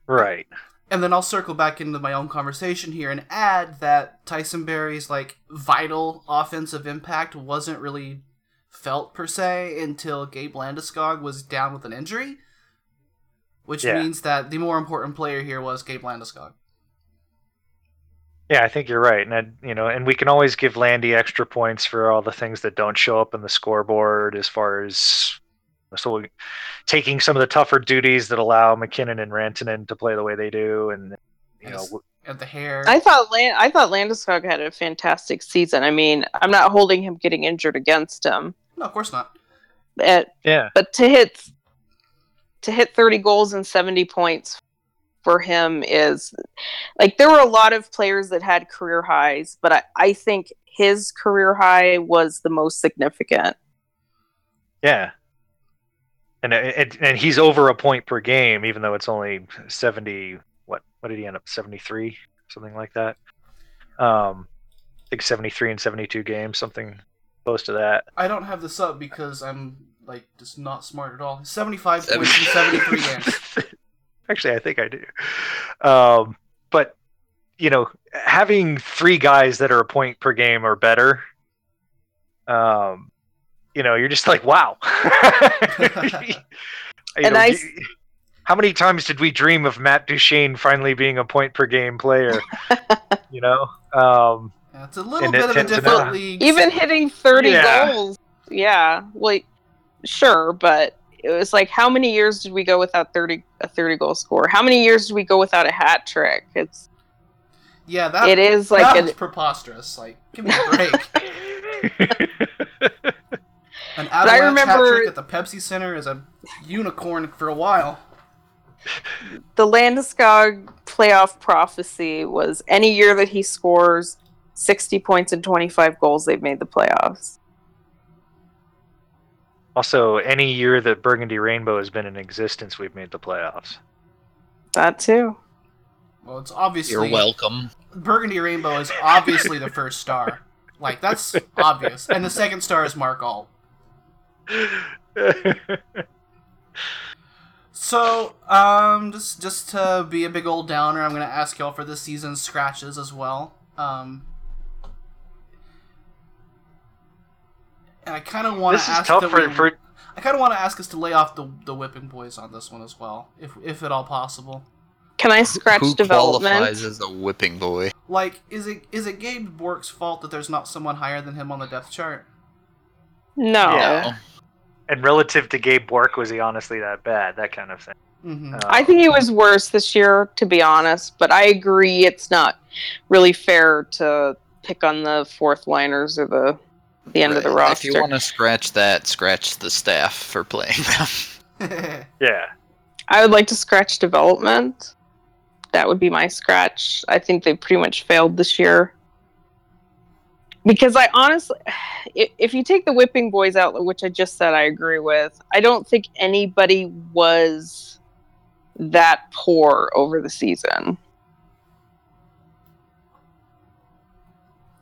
Right. And then I'll circle back into my own conversation here and add that Tyson Barrie's like vital offensive impact wasn't really felt per se until Gabe Landeskog was down with an injury, which Yeah. means that the more important player here was Gabe Landeskog. Yeah, I think you're right. And I, you know, and we can always give Landy extra points for all the things that don't show up in the scoreboard as far as so taking some of the tougher duties that allow MacKinnon and Rantanen to play the way they do and you Yes. know And the hair. I thought Land- I thought Landeskog had a fantastic season. I mean, I'm not holding him getting injured against him, no, of course not. at, yeah. but to hit to hit 30 goals and 70 points for him is like there were a lot of players that had career highs, but I, I think his career high was the most significant. Yeah. And it, and he's over a point per game, even though it's only seventy. What what did he end up? Seventy three, something like that. Um, I think seventy three and seventy two games, something close to that. I don't have this up because I'm like just not smart at all. 75 points in 73 games. Actually, I think I do. Um, but you know, having three guys that are a point per game or better, um, you know, you're just like, wow. And know, I- you- how many times did we dream of Matt Duchene finally being a point per game player? you know, um, Yeah, it's a little bit it of a tends to difficult not- league. Even hitting 30 Yeah. goals, yeah, like sure, but it was like how many years did we go without 30 a 30 goal score? How many years did we go without a hat trick? It's yeah, that it is like that a, was preposterous. Like, give me a break. An I remember- hat at the Pepsi Center is a unicorn for a while. the Landeskog playoff prophecy was any year that he scores 60 points and 25 goals, they've made the playoffs. also, any year that Burgundy Rainbow has been in existence, we've made the playoffs. That too. Well, it's obviously You're welcome. Burgundy Rainbow is obviously the first star. Like that's obvious, and the second star is Mark Alt. So, um, just just to be a big old downer, I'm gonna ask y'all for this season's scratches as well. Um, and I kind of want this to is ask tough for, we- for I kind of want to ask us to lay off the the whipping boys on this one as well, if if at all possible. Can I scratch Who development? qualifies as a whipping boy? Like, is it is it Gabe Bourque's fault that there's not someone higher than him on the depth chart? No. Yeah. And relative to Gabe Bourque, was he honestly that bad? That kind of thing. Mm-hmm. Uh, I think he was worse this year, to be honest. But I agree, it's not really fair to pick on the fourth liners or the the end of the roster. If you want to scratch that, scratch the staff for playing them. Yeah. I would like to scratch development. That would be my scratch. I think they pretty much failed this year. Because I honestly, if you take the whipping boys out, which I just said I agree with, I don't think anybody was that poor over the season.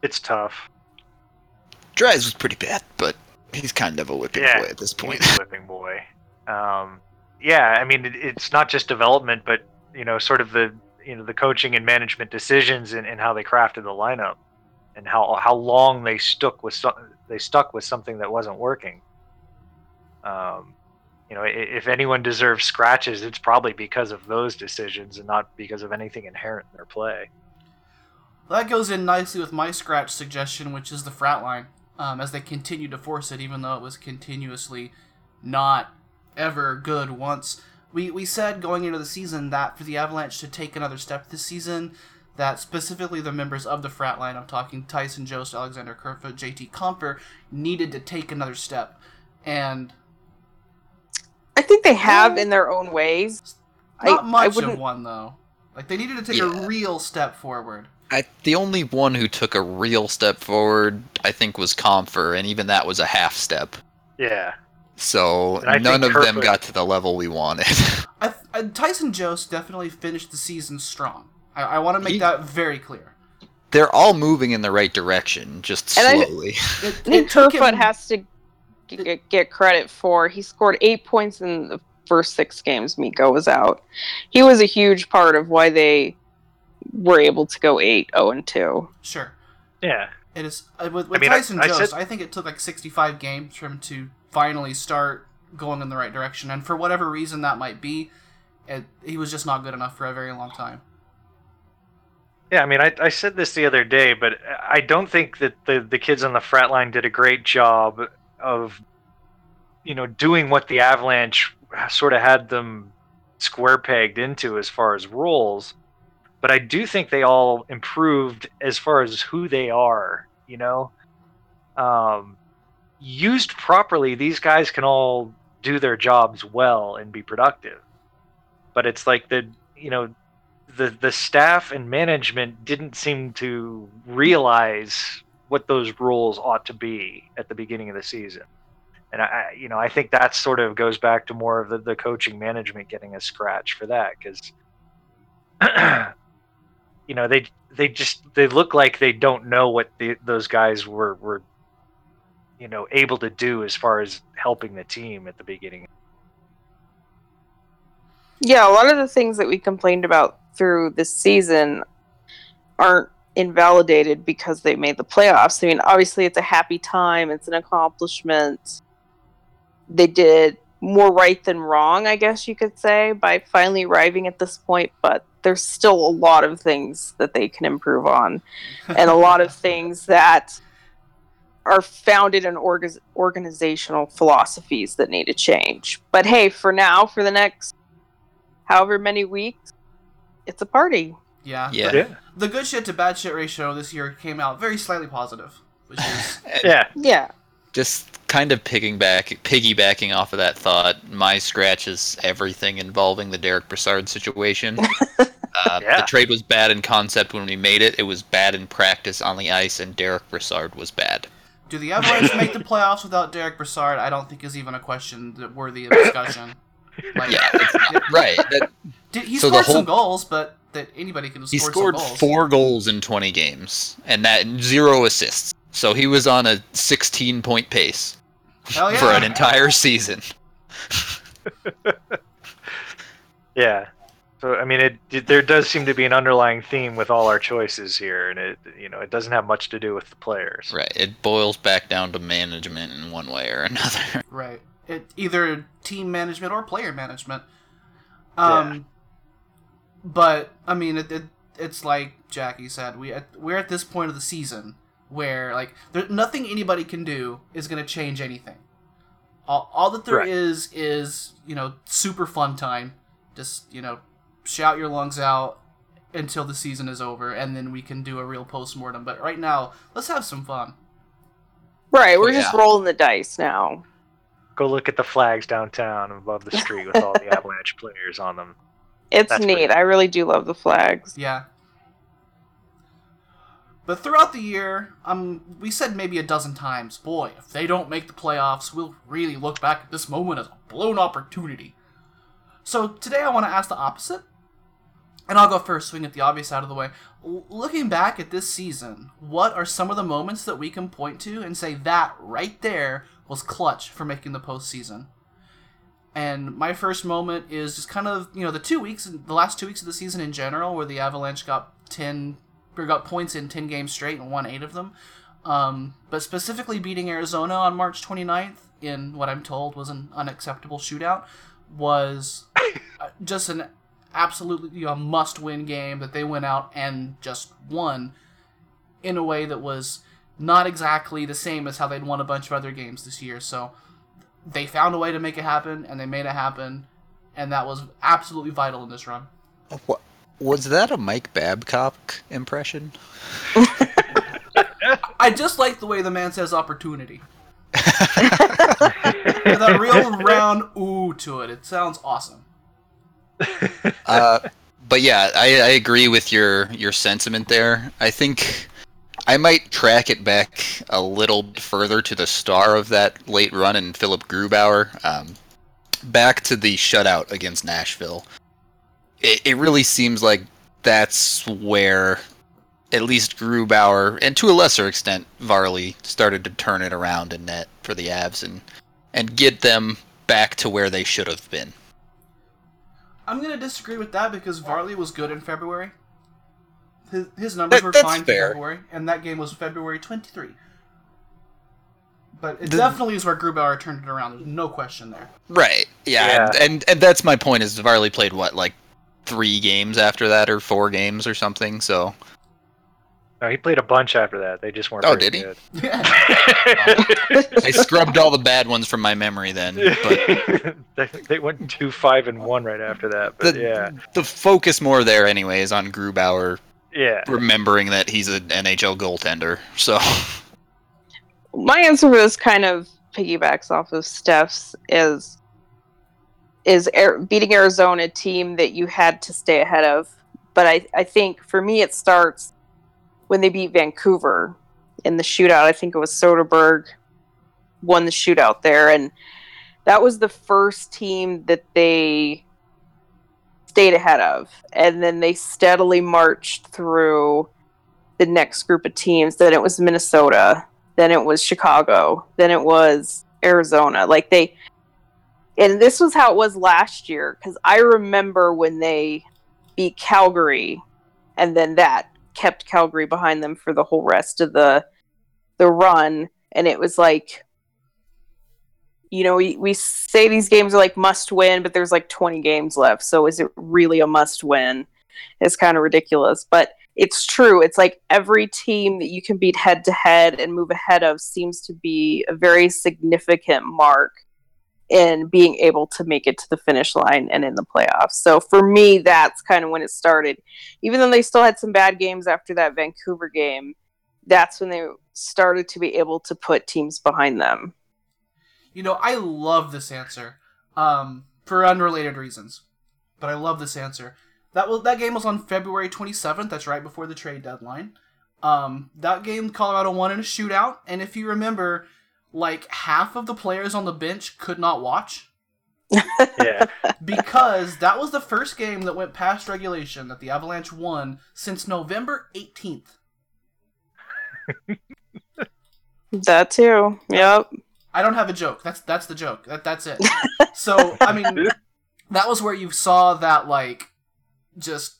It's tough. Dries was pretty bad, but he's kind of a whipping Yeah. boy at this point. He's a whipping boy. Um, yeah, I mean, it, it's not just development, but you know, sort of the you know the coaching and management decisions and, and how they crafted the lineup, and how how long they stuck with some, they stuck with something that wasn't working. Um, you know, if anyone deserves scratches, it's probably because of those decisions and not because of anything inherent in their play. That goes in nicely with my scratch suggestion, which is the frat line, um, as they continue to force it, even though it was continuously not ever good once. We, we said going into the season that for the Avalanche to take another step this season, that specifically the members of the frat line, I'm talking Tyson Jost, Alexander Kerfoot, JT Compher, needed to take another step. And I think they have in their own ways. I- not I much of one, though. Like, they needed to take Yeah. a real step forward. I, the only one who took a real step forward, I think, was Compher, and even that was a half step. Yeah, So none of think them Kerfoot- got to the level we wanted. I, I, Tyson Jost definitely finished the season strong. I, I want to make He- that very clear. They're all moving in the right direction, just And slowly. It, I think it Kerfoot him- has to g- g- get credit for. He scored eight points in the first six games Mikko was out. He was a huge part of why they were able to go 8 0 and 2. Sure. yeah. It is uh, with, with mean, I- Tyson I Jost. said- I think it took like 65 games for him to finally start going in the right direction, and for whatever reason that might be, it, he was just not good enough for a very long time. Yeah, I mean, I, I said this the other day, but I don't think that the, the kids on the frat line did a great job of, you know, doing what the Avalanche sort of had them square pegged into as far as roles. But I do think they all improved as far as who they are, you know? Um, used properly, these guys can all do their jobs well and be productive. But it's like the, you know, the the staff and management didn't seem to realize what those rules ought to be at the beginning of the season. And I, you know, I think that sort of goes back to more of the, the coaching management getting a scratch for that because, you know, they they just they look like they don't know what the, those guys were were, you know, able to do as far as helping the team at the beginning. Yeah, a lot of the things that we complained about through this season aren't invalidated because they made the playoffs. I mean, obviously, it's a happy time, it's an accomplishment. They did more right than wrong, I guess you could say, by finally arriving at this point, but there's still a lot of things that they can improve on, and a lot of things that are founded in org- organizational philosophies that need to change. But hey, for now, for the next however many weeks, it's a party. Yeah. Yeah. The, Yeah. the good shit to bad shit ratio this year came out very slightly positive, which is Yeah. Yeah. Just kind of piggyback, piggybacking off of that thought, my scratch is everything involving the Derek Brassard situation. uh, Yeah. The trade was bad in concept when we made it. It was bad in practice on the ice, and Derek Brassard was bad. do the Avalanche make the playoffs without Derek Brassard? I don't think is even a question worthy of discussion. Like, Yeah, it's right. That, did, he So the scored some goals, but that anybody can he scored some goals. four goals in 20 games, and that zero assists. So he was on a 16 point pace yeah. for an entire season. Yeah. So I mean, it, it there does seem to be an underlying theme with all our choices here, and it you know it doesn't have much to do with the players. Right. It boils back down to management in one way or another. Right. It either team management or player management. Um but I mean it, it it's like Jackie said, we at, we're at this point of the season where like there, nothing anybody can do is going to change anything. All, all that there Right. is is you know super fun time. Just you know shout your lungs out until the season is over, and then we can do a real postmortem. But right now, let's have some fun. Right, we're just rolling the dice now. Go look at the flags downtown above the street with all the Avalanche players on them. It's That's neat. pretty I really do love the flags. Yeah. But throughout the year, um, we said maybe a dozen times, boy, if they don't make the playoffs, we'll really look back at this moment as a blown opportunity. So today I want to ask the opposite. And I'll go first, swing at the obvious out of the way. L- looking back at this season, what are some of the moments that we can point to and say that right there was clutch for making the postseason? And my first moment is just kind of you know the two weeks, the last two weeks of the season in general, where the Avalanche got ten or got points in ten games straight and won eight of them. Um, but specifically beating Arizona on March 29th in what I'm told was an unacceptable shootout was uh, just an absolutely you know, must-win game that they went out and just won in a way that was not exactly the same as how they'd won a bunch of other games this year. So they found a way to make it happen, and they made it happen, and that was absolutely vital in this run. What, was that a Mike Babcock impression? I just like the way the man says opportunity. With that real round ooh to it. It sounds awesome. uh, but yeah, I, I agree with your your sentiment there. I think I might track it back a little further to the star of that late run in Philipp Grubauer, um, back to the shutout against Nashville. It, it really seems like that's where at least Grubauer and to a lesser extent Varley started to turn it around in net for the Avs and and get them back to where they should have been. I'm gonna disagree with that because Varley was good in February. His, his numbers That- were that's fine for. February, and that game was February 23. But it The- definitely is where Grubauer turned it around. There's no question there. Right. Yeah. Yeah. And, and and that's my point. Is Varley played what like three games after that, or four games or something. So No, he played a bunch after that. They just weren't. Oh, very did he? good. Yeah. I scrubbed all the bad ones from my memory then. But they, they went two five and one right after that. But the yeah, the focus more there anyway is on Grubauer yeah. remembering that he's an NHL goaltender. So My answer for this kind of piggybacks off of Steph's is is Ar- beating Arizona, a team that you had to stay ahead of. But I, I think for me, it starts when they beat Vancouver in the shootout. I think it was Soderberg won the shootout there, and that was the first team that they stayed ahead of, and then they steadily marched through the next group of teams. Then it was Minnesota, then it was Chicago, then it was Arizona. Like they, and this was how it was last year because I remember when they beat Calgary, and then that kept Calgary behind them for the whole rest of the the run, and it was like. You know, we, we say these games are like must win, but there's like 20 games left. So is it really a must win? It's kind of ridiculous. But it's true. It's like every team that you can beat head to head and move ahead of seems to be a very significant mark in being able to make it to the finish line and in the playoffs. So for me, that's kind of when it started. Even though they still had some bad games after that Vancouver game, that's when they started to be able to put teams behind them. You know, I love this answer, um, for unrelated reasons, but I love this answer. That was that game was on February 27th. That's right before the trade deadline. Um, that game, Colorado won in a shootout, and if you remember, like half of the players on the bench could not watch yeah. because that was the first game that went past regulation that the Avalanche won since November 18th. That too. Yep. I don't have a joke. That's that's the joke. That that's it. So I mean, that was where you saw that like just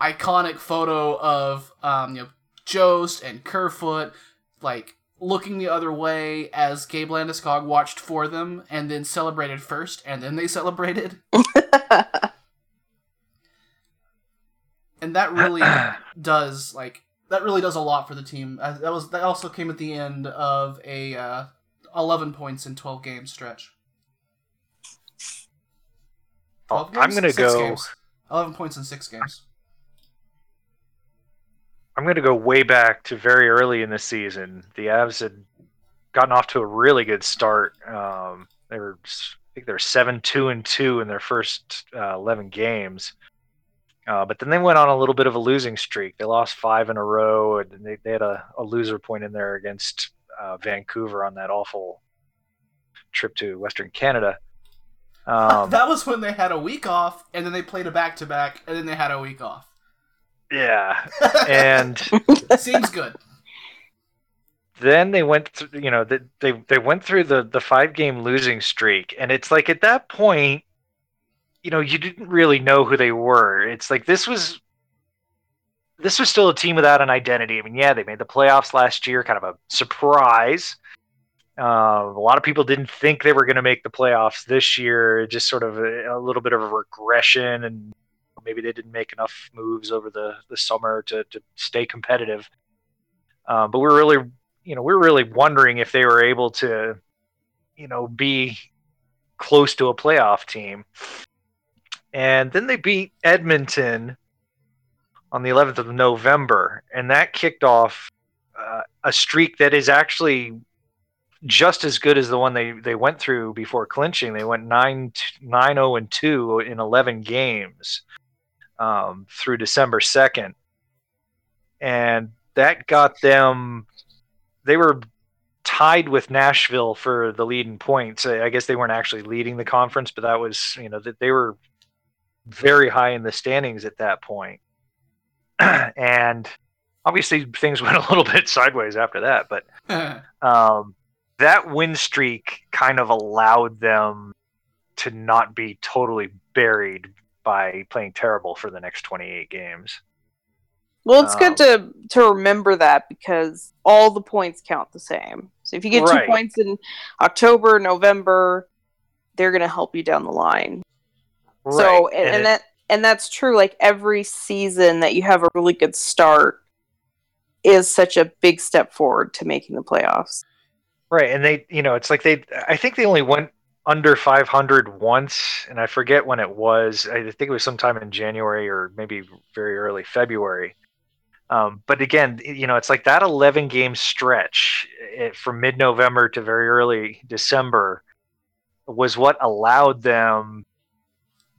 iconic photo of um you know Jost and Kerfoot like looking the other way as Gabe Landeskog watched for them and then celebrated first and then they celebrated. and that really does like that really does a lot for the team. Uh, That was that also came at the end of a uh, 11 points in 12 games stretch. 12 I'm gonna go- Games. 11 points in six games. I'm going to go way back to very early in the season. The Avs had gotten off to a really good start. Um, they were, I think, they were seven two and two in their first uh, eleven games. Uh, but then they went on a little bit of a losing streak. They lost five in a row, and they, they had a, a loser point in there against uh, Vancouver on that awful trip to Western Canada. Um, that was when they had a week off, and then they played a back to back, and then they had a week off. yeah, and Seems good. then they went through you know they, they they went through the the five game losing streak and it's like at that point you know you didn't really know who they were it's like this was this was still a team without an identity. I mean yeah they made the playoffs last year kind of a surprise. Uh, a lot of people didn't think they were going to make the playoffs this year just sort of a, a little bit of a regression and maybe they didn't make enough moves over the, the summer to, to stay competitive. Uh, but we're really you know, we we're really wondering if they were able to, you know, be close to a playoff team. And then they beat Edmonton on the 11th of November, and that kicked off uh, a streak that is actually just as good as the one they, they went through before clinching. They went 9 9 0 and 2 in 11 games um, through December 2nd. And that got them they were tied with Nashville for the lead in points. I I guess they weren't actually leading the conference, but that was, you know, that they were very high in the standings at that point. and obviously things went a little bit sideways after that, but um, that win streak kind of allowed them to not be totally buried by playing terrible for the next 28 games. Well, it's good Um, to to remember that because all the points count the same. So if you get Right. two points in October, November, they're going to help you down the line. So Right, and, and it- that and that's true. Like every season that you have a really good start is such a big step forward to making the playoffs. Right, and they, you know, it's like they. I think they only went under 500 once, and I forget when it was. I think it was sometime in January or maybe very early February. Um, but again, you know, it's like that 11 game stretch eh, from mid November to very early December was what allowed them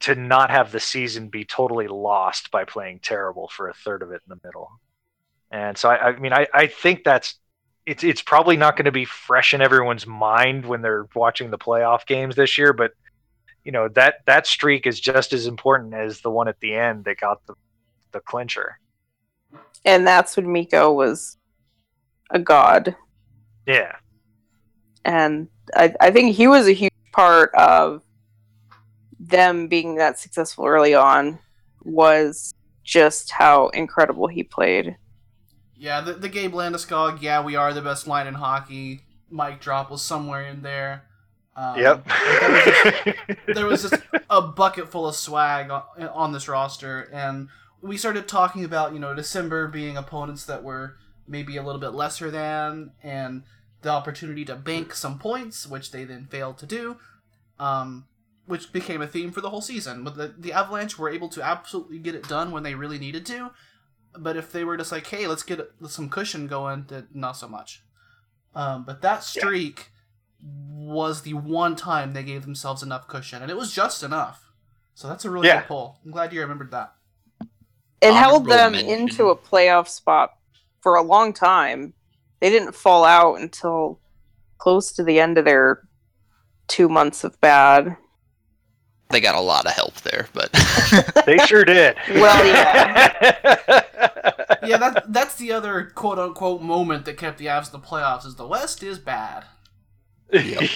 to not have the season be totally lost by playing terrible for a third of it in the middle. And so, I, I mean, I, I think that's it's it's probably not going to be fresh in everyone's mind when they're watching the playoff games this year, but you know that that streak is just as important as the one at the end that got the the clincher. And that's when Mikko was a god. Yeah, and I, I think he was a huge part of them being that successful early on was just how incredible he played Yeah, the, the Gabe Landeskog, yeah, we are the best line in hockey. Mic drop was somewhere in there. Um, yep. there was just- there was just a bucket full of swag on, on this roster, and we started talking about you know December being opponents that were maybe a little bit lesser than, and the opportunity to bank some points, which they then failed to do, um, which became a theme for the whole season. But the the Avalanche were able to absolutely get it done when they really needed to, but if they were just like, hey, let's get some cushion going, that not so much. Um, but that streak was the one time they gave themselves enough cushion, and it was just enough. So that's a really Yeah. good pull. I'm glad you remembered that. it held them mention. into a playoff spot for a long time they didn't fall out until close to the end of their two months of bad They got a lot of help there, but they sure did. Well, yeah. Yeah, that that's the other quote unquote moment that kept the Avs in the playoffs. Is the West is bad. Yep.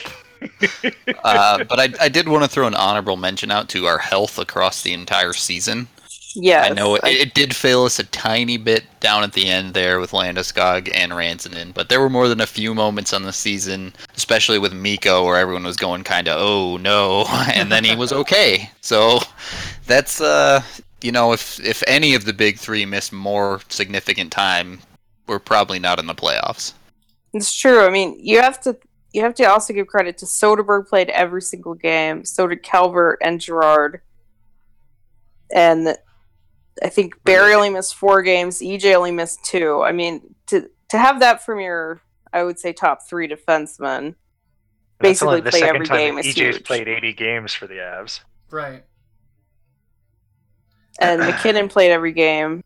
uh, but I, I did want to throw an honorable mention out to our health across the entire season. Yes I know it, I- it did fail us a tiny bit down at the end there with Landeskog and Rantanen, but there were more than a few moments on the season, especially with Mikko, where everyone was going kind of, "Oh no," and then he was okay. So that's uh, you know, if if any of the big three miss more significant time, we're probably not in the playoffs. It's true. I mean, you have to you have to also give credit to Soderberg played every single game. So did Calvert and Girard. And I think Barrie only missed four games. EJ only missed two. I mean, to to have that from your, I would say, top three defensemen, basically the play every time game that is EJ's huge. played 80 games for the Avs. Right. and MacKinnon played every game.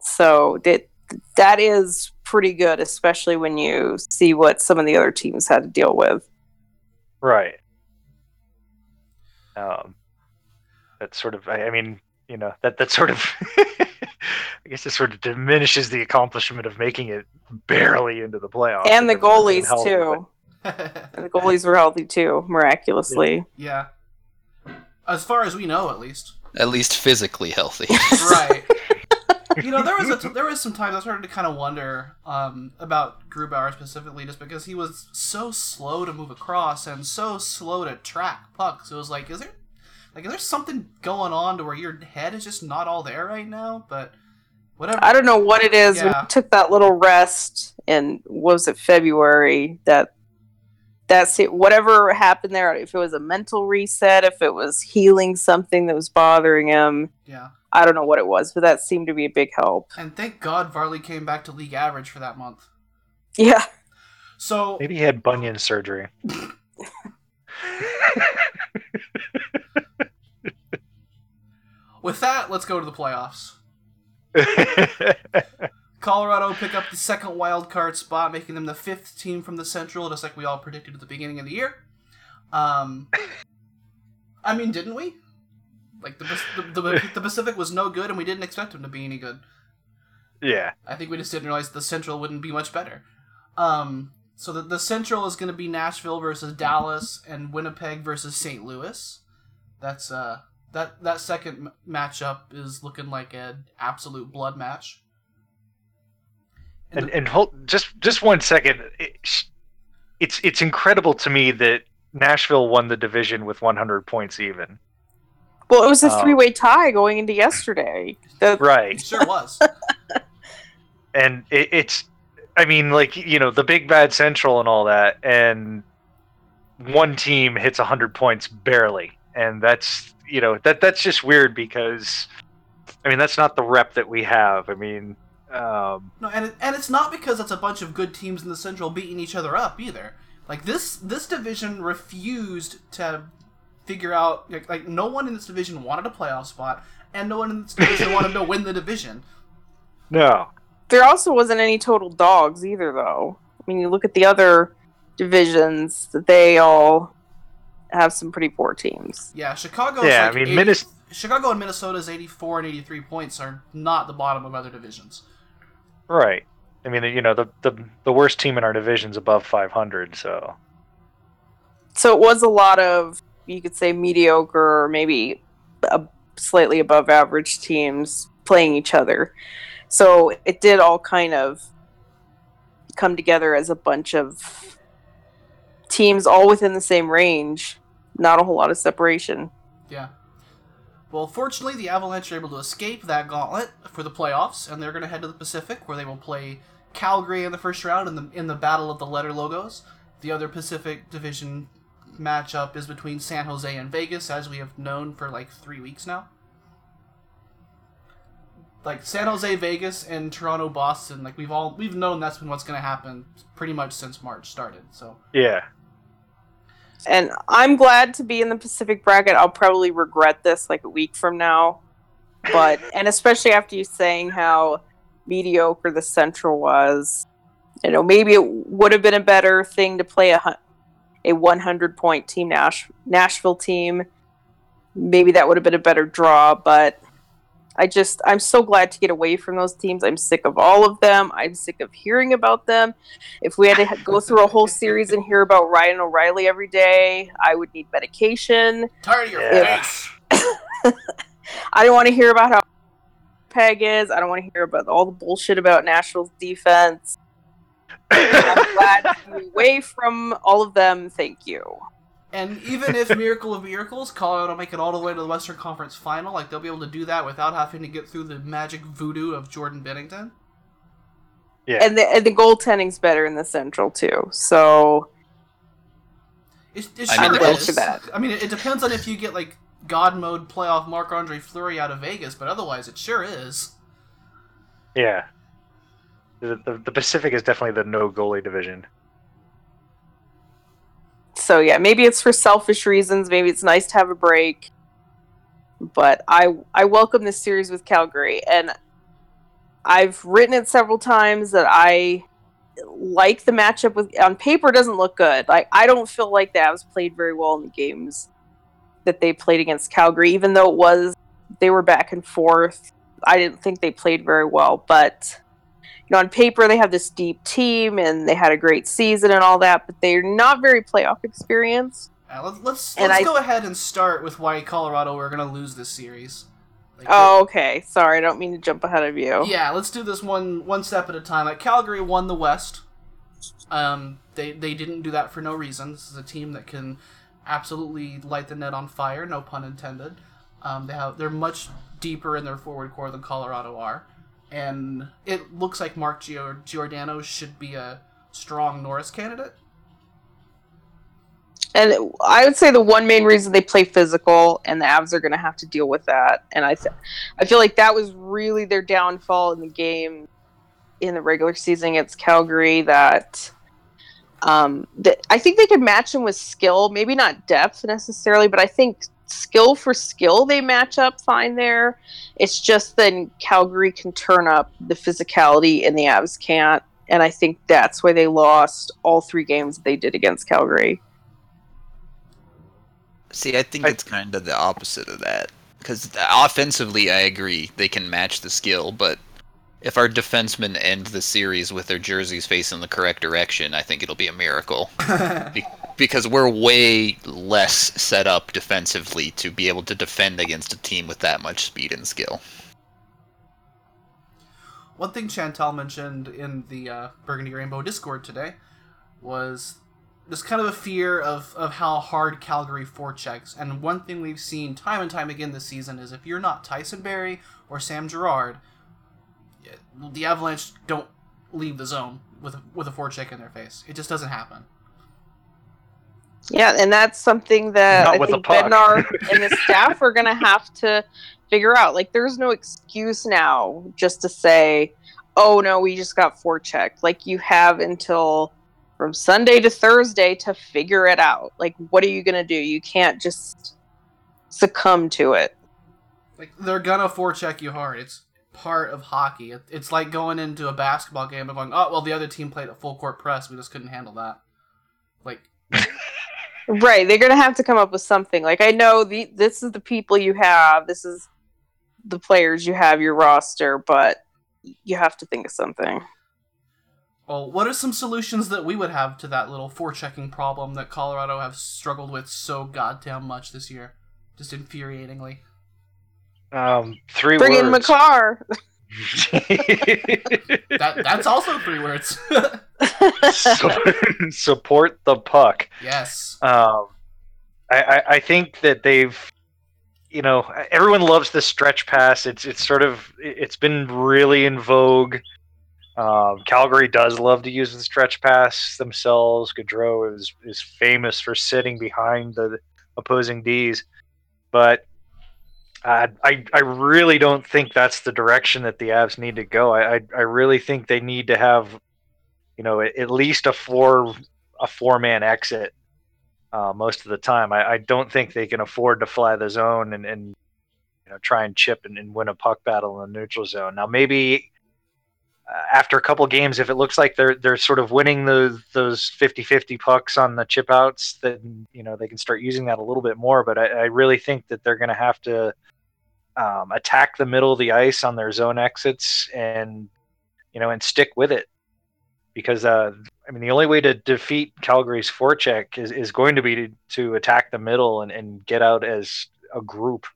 So that that is pretty good, especially when you see what some of the other teams had to deal with. Right. Um, that sort of, I, I mean, you know, that that sort of, I guess it sort of diminishes the accomplishment of making it barely into the playoffs. and the if everyone's been goalies healthy, too. And the goalies were healthy too, miraculously. yeah. As far as we know, at least. At least physically healthy. right. You know, there was a t- there was some times I started to kind of wonder um, about Grubauer specifically, just because he was so slow to move across and so slow to track pucks. It was like, is there like is there something going on to where your head is just not all there right now? But whatever. I don't know what it is. When Yeah. he took that little rest and was it February that that's it. Whatever happened there, if it was a mental reset, if it was healing something that was bothering him, Yeah. I don't know what it was, but that seemed to be a big help. And thank God Varley came back to league average for that month. Yeah. So Maybe he had bunion surgery. with that, let's go to the playoffs. Colorado pick up the second wild card spot, making them the fifth team from the Central, just like we all predicted at the beginning of the year. Um, I mean, didn't we? Like the, the, the, the Pacific was no good, and we didn't expect them to be any good. yeah. I think we just didn't realize the Central wouldn't be much better. Um, so the, the Central is going to be Nashville versus Dallas and Winnipeg versus St. Louis. That's uh that that second m- matchup is looking like an absolute blood match. and and hold just just one second. It- It's it's incredible to me that Nashville won the division with 100 points even. Well, it was a Oh. three-way tie going into yesterday. The, It Right. sure was. And it, it's I mean like you know the big bad central and all that and one team hits 100 points barely and that's you know that that's just weird because I mean that's not the rep that we have. I mean um No, and it, and it's not because it's a bunch of good teams in the Central beating each other up either. Like this this division refused to figure out like, like no one in this division wanted a playoff spot, and no one in this division wanted to win the division. no. there also wasn't any total dogs either, though. I mean, you look at the other divisions; that they all have some pretty poor teams. Yeah, Chicago. Yeah, like I mean, 80 Minnes- Chicago and Minnesota's eighty-four and eighty-three points are not the bottom of other divisions. Right. I mean, you know, the the the worst team in our division's above 500, so So it was a lot of you could say mediocre or maybe a slightly above average teams playing each other. So it did all kind of come together as a bunch of teams all within the same range. Not a whole lot of separation. Yeah. Well, fortunately, the Avalanche are able to escape that gauntlet for the playoffs, and they're going to head to the Pacific, where they will play Calgary in the first round in the in the battle of the letter logos. The other Pacific Division matchup is between San Jose and Vegas, as we have known for like three weeks now. Like San Jose, Vegas, and Toronto, Boston. Like we've all we've known that's been what's going to happen pretty much since March started. So yeah. And I'm glad to be in the Pacific bracket. I'll probably regret this like a week from now. But and especially after you saying how mediocre the Central was, you know, maybe it would have been a better thing to play a a 100 point team Nash- Nashville team. Maybe that would have been a better draw, but I just I'm so glad to get away from those teams. I'm sick of all of them. I'm sick of hearing about them. If we had to go through a whole series and hear about Ryan O'Reilly every day, I would need medication. tired of your Yeah. face. I don't want to hear about how Peg is. I don't want to hear about all the bullshit about Nashville's defense. I'm glad to be away from all of them. Thank you. And even if Miracle of Miracles, Colorado make it all the way to the Western Conference Final, like they'll be able to do that without having to get through the magic voodoo of Jordan Binnington. Yeah. And the and the goaltending's better in the Central too. So It, it I sure mean, will is. for that. I mean, it, it depends on if you get like God mode playoff Marc Andre Fleury out of Vegas, but otherwise, it sure is. Yeah. The, the, the Pacific is definitely the no goalie division. So yeah, maybe it's for selfish reasons. Maybe it's nice to have a break. But I I welcome this series with Calgary, and I've written it several times that I like the matchup with on paper doesn't look good. Like I don't feel like the Avs played very well in the games that they played against Calgary, even though it was they were back and forth. I didn't think they played very well, but know, on paper they have this deep team and they had a great season and all that, but they're not very playoff experienced. Uh, let's let's, And let's I- go ahead and start with why Colorado we're going to lose this series. Like, Oh, okay. Sorry, I don't mean to jump ahead of you. Yeah, let's do this one one step at a time. Like Calgary won the West. Um, they they didn't do that for no reason. This is a team that can absolutely light the net on fire, no pun intended. Um, they have they're much deeper in their forward core than Colorado are, and it looks like Mark Gior- Giordano should be a strong Norris candidate. And I would say the one main reason they play physical, and the Avs are going to have to deal with that. And I, th- I feel like that was really their downfall in the game in the regular season against Calgary. That, um, that I think they could match them with skill, maybe not depth necessarily, but I think skill for skill they match up fine there. It's just then Calgary can turn up the physicality, and the Avs can't. And I think that's why they lost all three games they did against Calgary. See, I think I- it's kind of the opposite of that. Because offensively, I agree they can match the skill, but if our defensemen end the series with their jerseys facing the correct direction, I think it'll be a miracle. Be- because we're way less set up defensively to be able to defend against a team with that much speed and skill. One thing Chantal mentioned in the uh, Burgundy Rainbow Discord today was this kind of a fear of, of how hard Calgary forechecks. And one thing we've seen time and time again this season is if you're not Tyson Barrie or Sam Girard, the Avalanche don't leave the zone with with a forecheck in their face. It just doesn't happen. Yeah, and that's something that Not I think puck. Bednar and the staff are going to have to figure out. Like, there's no excuse now just to say, "Oh no, we just got forechecked." Like, you have until from Sunday to Thursday to figure it out. Like, what are you going to do? You can't just succumb to it. Like they're gonna forecheck you hard. It's part of hockey. It's like going into a basketball game and going, "Oh, well, the other team played a full court press. We just couldn't handle that." Like Right, they're going to have to come up with something. Like, I know the this is the people you have. This is the players you have your roster, but you have to think of something. Well, what are some solutions that we would have to that little forechecking problem that Colorado have struggled with so goddamn much this year? Just infuriatingly. Um, three Bring in words. Makar. That that's also three words. Su- support the puck. yes. Um, I, I, I think that they've, you know, everyone loves the stretch pass. It's it's sort of it's been really in vogue. Um, Calgary does love to use the stretch pass themselves. Gaudreau is is famous for sitting behind the opposing D's, but I I really don't think that's the direction that the Avs need to go. I I, I really think they need to have, you know, at, least a four a four man exit uh, most of the time. I, I don't think they can afford to fly the zone and, and you know try and chip and, and win a puck battle in the neutral zone. Now maybe after a couple games, if it looks like they're they're sort of winning those those 50-50 pucks on the chip outs, then you know they can start using that a little bit more. But I, I really think that they're going to have to um, attack the middle of the ice on their zone exits and you know and stick with it because uh, I mean the only way to defeat Calgary's forecheck is, is going to be to, to attack the middle and, and get out as a group.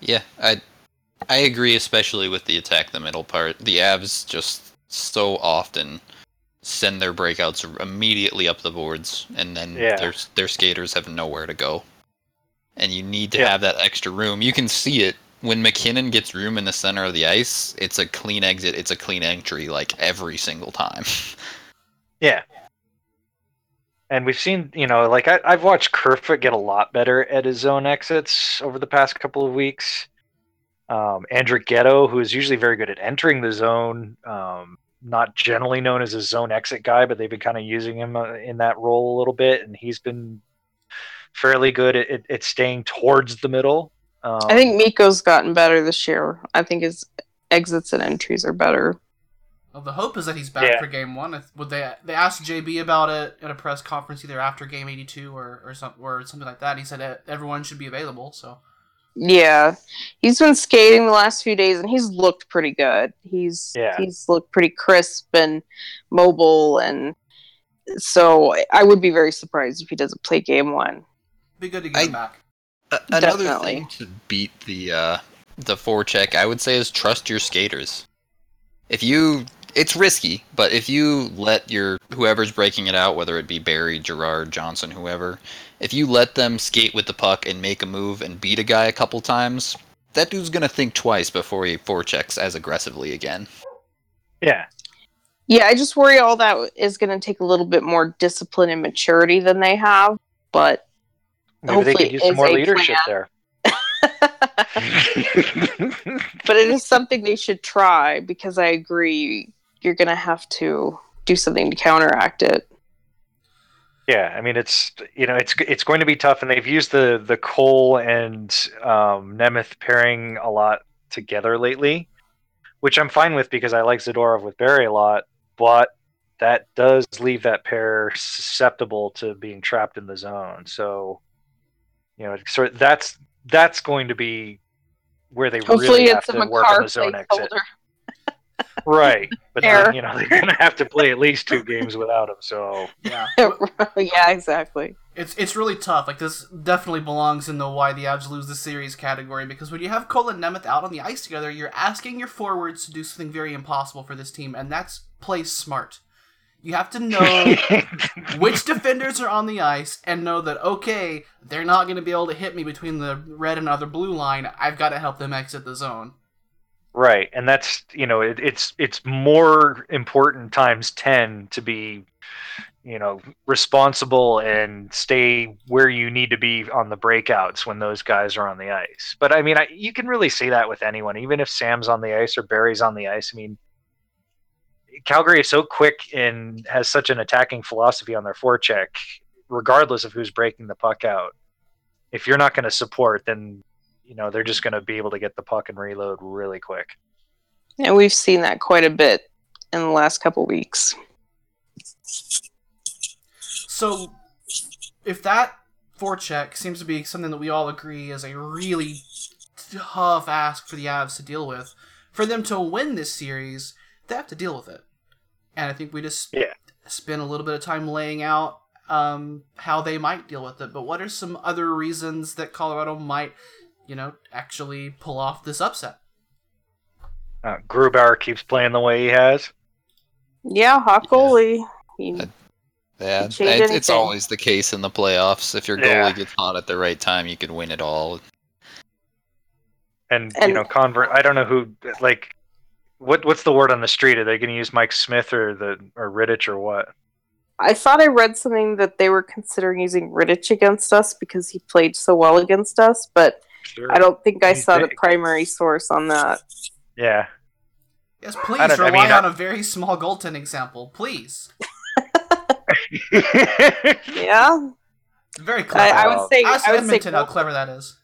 Yeah, I I agree, especially with the attack the middle part. The Avs just so often send their breakouts immediately up the boards, and then Yeah. their their skaters have nowhere to go. And you need to Yeah. have that extra room. You can see it when MacKinnon gets room in the center of the ice. It's a clean exit. It's a clean entry, like every single time. Yeah. And we've seen, you know, like I, I've watched Kerfoot get a lot better at his zone exits over the past couple of weeks. Um, Andrighetto, who is usually very good at entering the zone, um, not generally known as a zone exit guy, but they've been kind of using him uh, in that role a little bit, and he's been fairly good at, at, at staying towards the middle. Um, I think Mikko's gotten better this year. I think his exits and entries are better. Well, the hope is that he's back Yeah. for game one. Would they they asked JB about it at a press conference either after game eighty two or or something or something like that. He said that everyone should be available. So Yeah, he's been skating the last few days, and he's looked pretty good. He's Yeah. he's looked pretty crisp and mobile, and so I would be very surprised if he doesn't play game one. be good to get I- him back. A- Another Definitely. thing to beat the uh, the forecheck, I would say, is trust your skaters. If you, it's risky, but if you let your whoever's breaking it out, whether it be Barrie, Girard, Johnson, whoever, if you let them skate with the puck and make a move and beat a guy a couple times, that dude's gonna think twice before he forechecks as aggressively again. yeah, Yeah, I just worry all that is going to take a little bit more discipline and maturity than they have, but maybe they Hopefully could use some more leadership plan. there. but it is something they should try because I agree you're going to have to do something to counteract it. Yeah, I mean it's you know it's it's going to be tough, and they've used the the Cole and um, Nemeth pairing a lot together lately, which I'm fine with because I like Zadorov with Barrie a lot, but that does leave that pair susceptible to being trapped in the zone. So, you know, so that's that's going to be where they Hopefully, really have to work on the zone exit. placeholder. Right, but then, you know they're going to have to play at least two games without him. So Yeah. yeah, exactly. It's it's really tough. Like this definitely belongs in the why the Avs lose the series category because when you have Cole and Nemeth out on the ice together, you're asking your forwards to do something very impossible for this team, and that's play smart. You have to know which defenders are on the ice and know that okay, they're not going to be able to hit me between the red and other blue line. I've got to help them exit the zone. Right, and that's you know it, it's it's more important times ten to be, you know, responsible and stay where you need to be on the breakouts when those guys are on the ice. But I mean, I, you can really say that with anyone, even if Sam's on the ice or Barrie's on the ice. I mean, Calgary is so quick and has such an attacking philosophy on their forecheck, regardless of who's breaking the puck out. If you're not going to support, then you know they're just going to be able to get the puck and reload really quick. And we've seen that quite a bit in the last couple weeks. So, if that forecheck seems to be something that we all agree is a really tough ask for the Avs to deal with, for them to win this series, they have to deal with it. And I think we just Yeah. spend a little bit of time laying out um, how they might deal with it. But what are some other reasons that Colorado might, you know, actually pull off this upset? Uh, Grubauer keeps playing the way he has. Yeah, hot goalie. He- Uh, Yeah, it- it's always the case in the playoffs. If your goalie Yeah. gets hot at the right time, you can win it all. And, you know, convert. I don't know who like. What what's the word on the street? Are they going to use Mike Smith or the or Rittich or what? I thought I read something that they were considering using Rittich against us because he played so well against us, but Sure. I don't think I saw the primary source on that. Yeah. Yes, please don't- I mean, on a very small goaltending example, please. Yeah, Very clever. I would say Ask I would say how clever that is.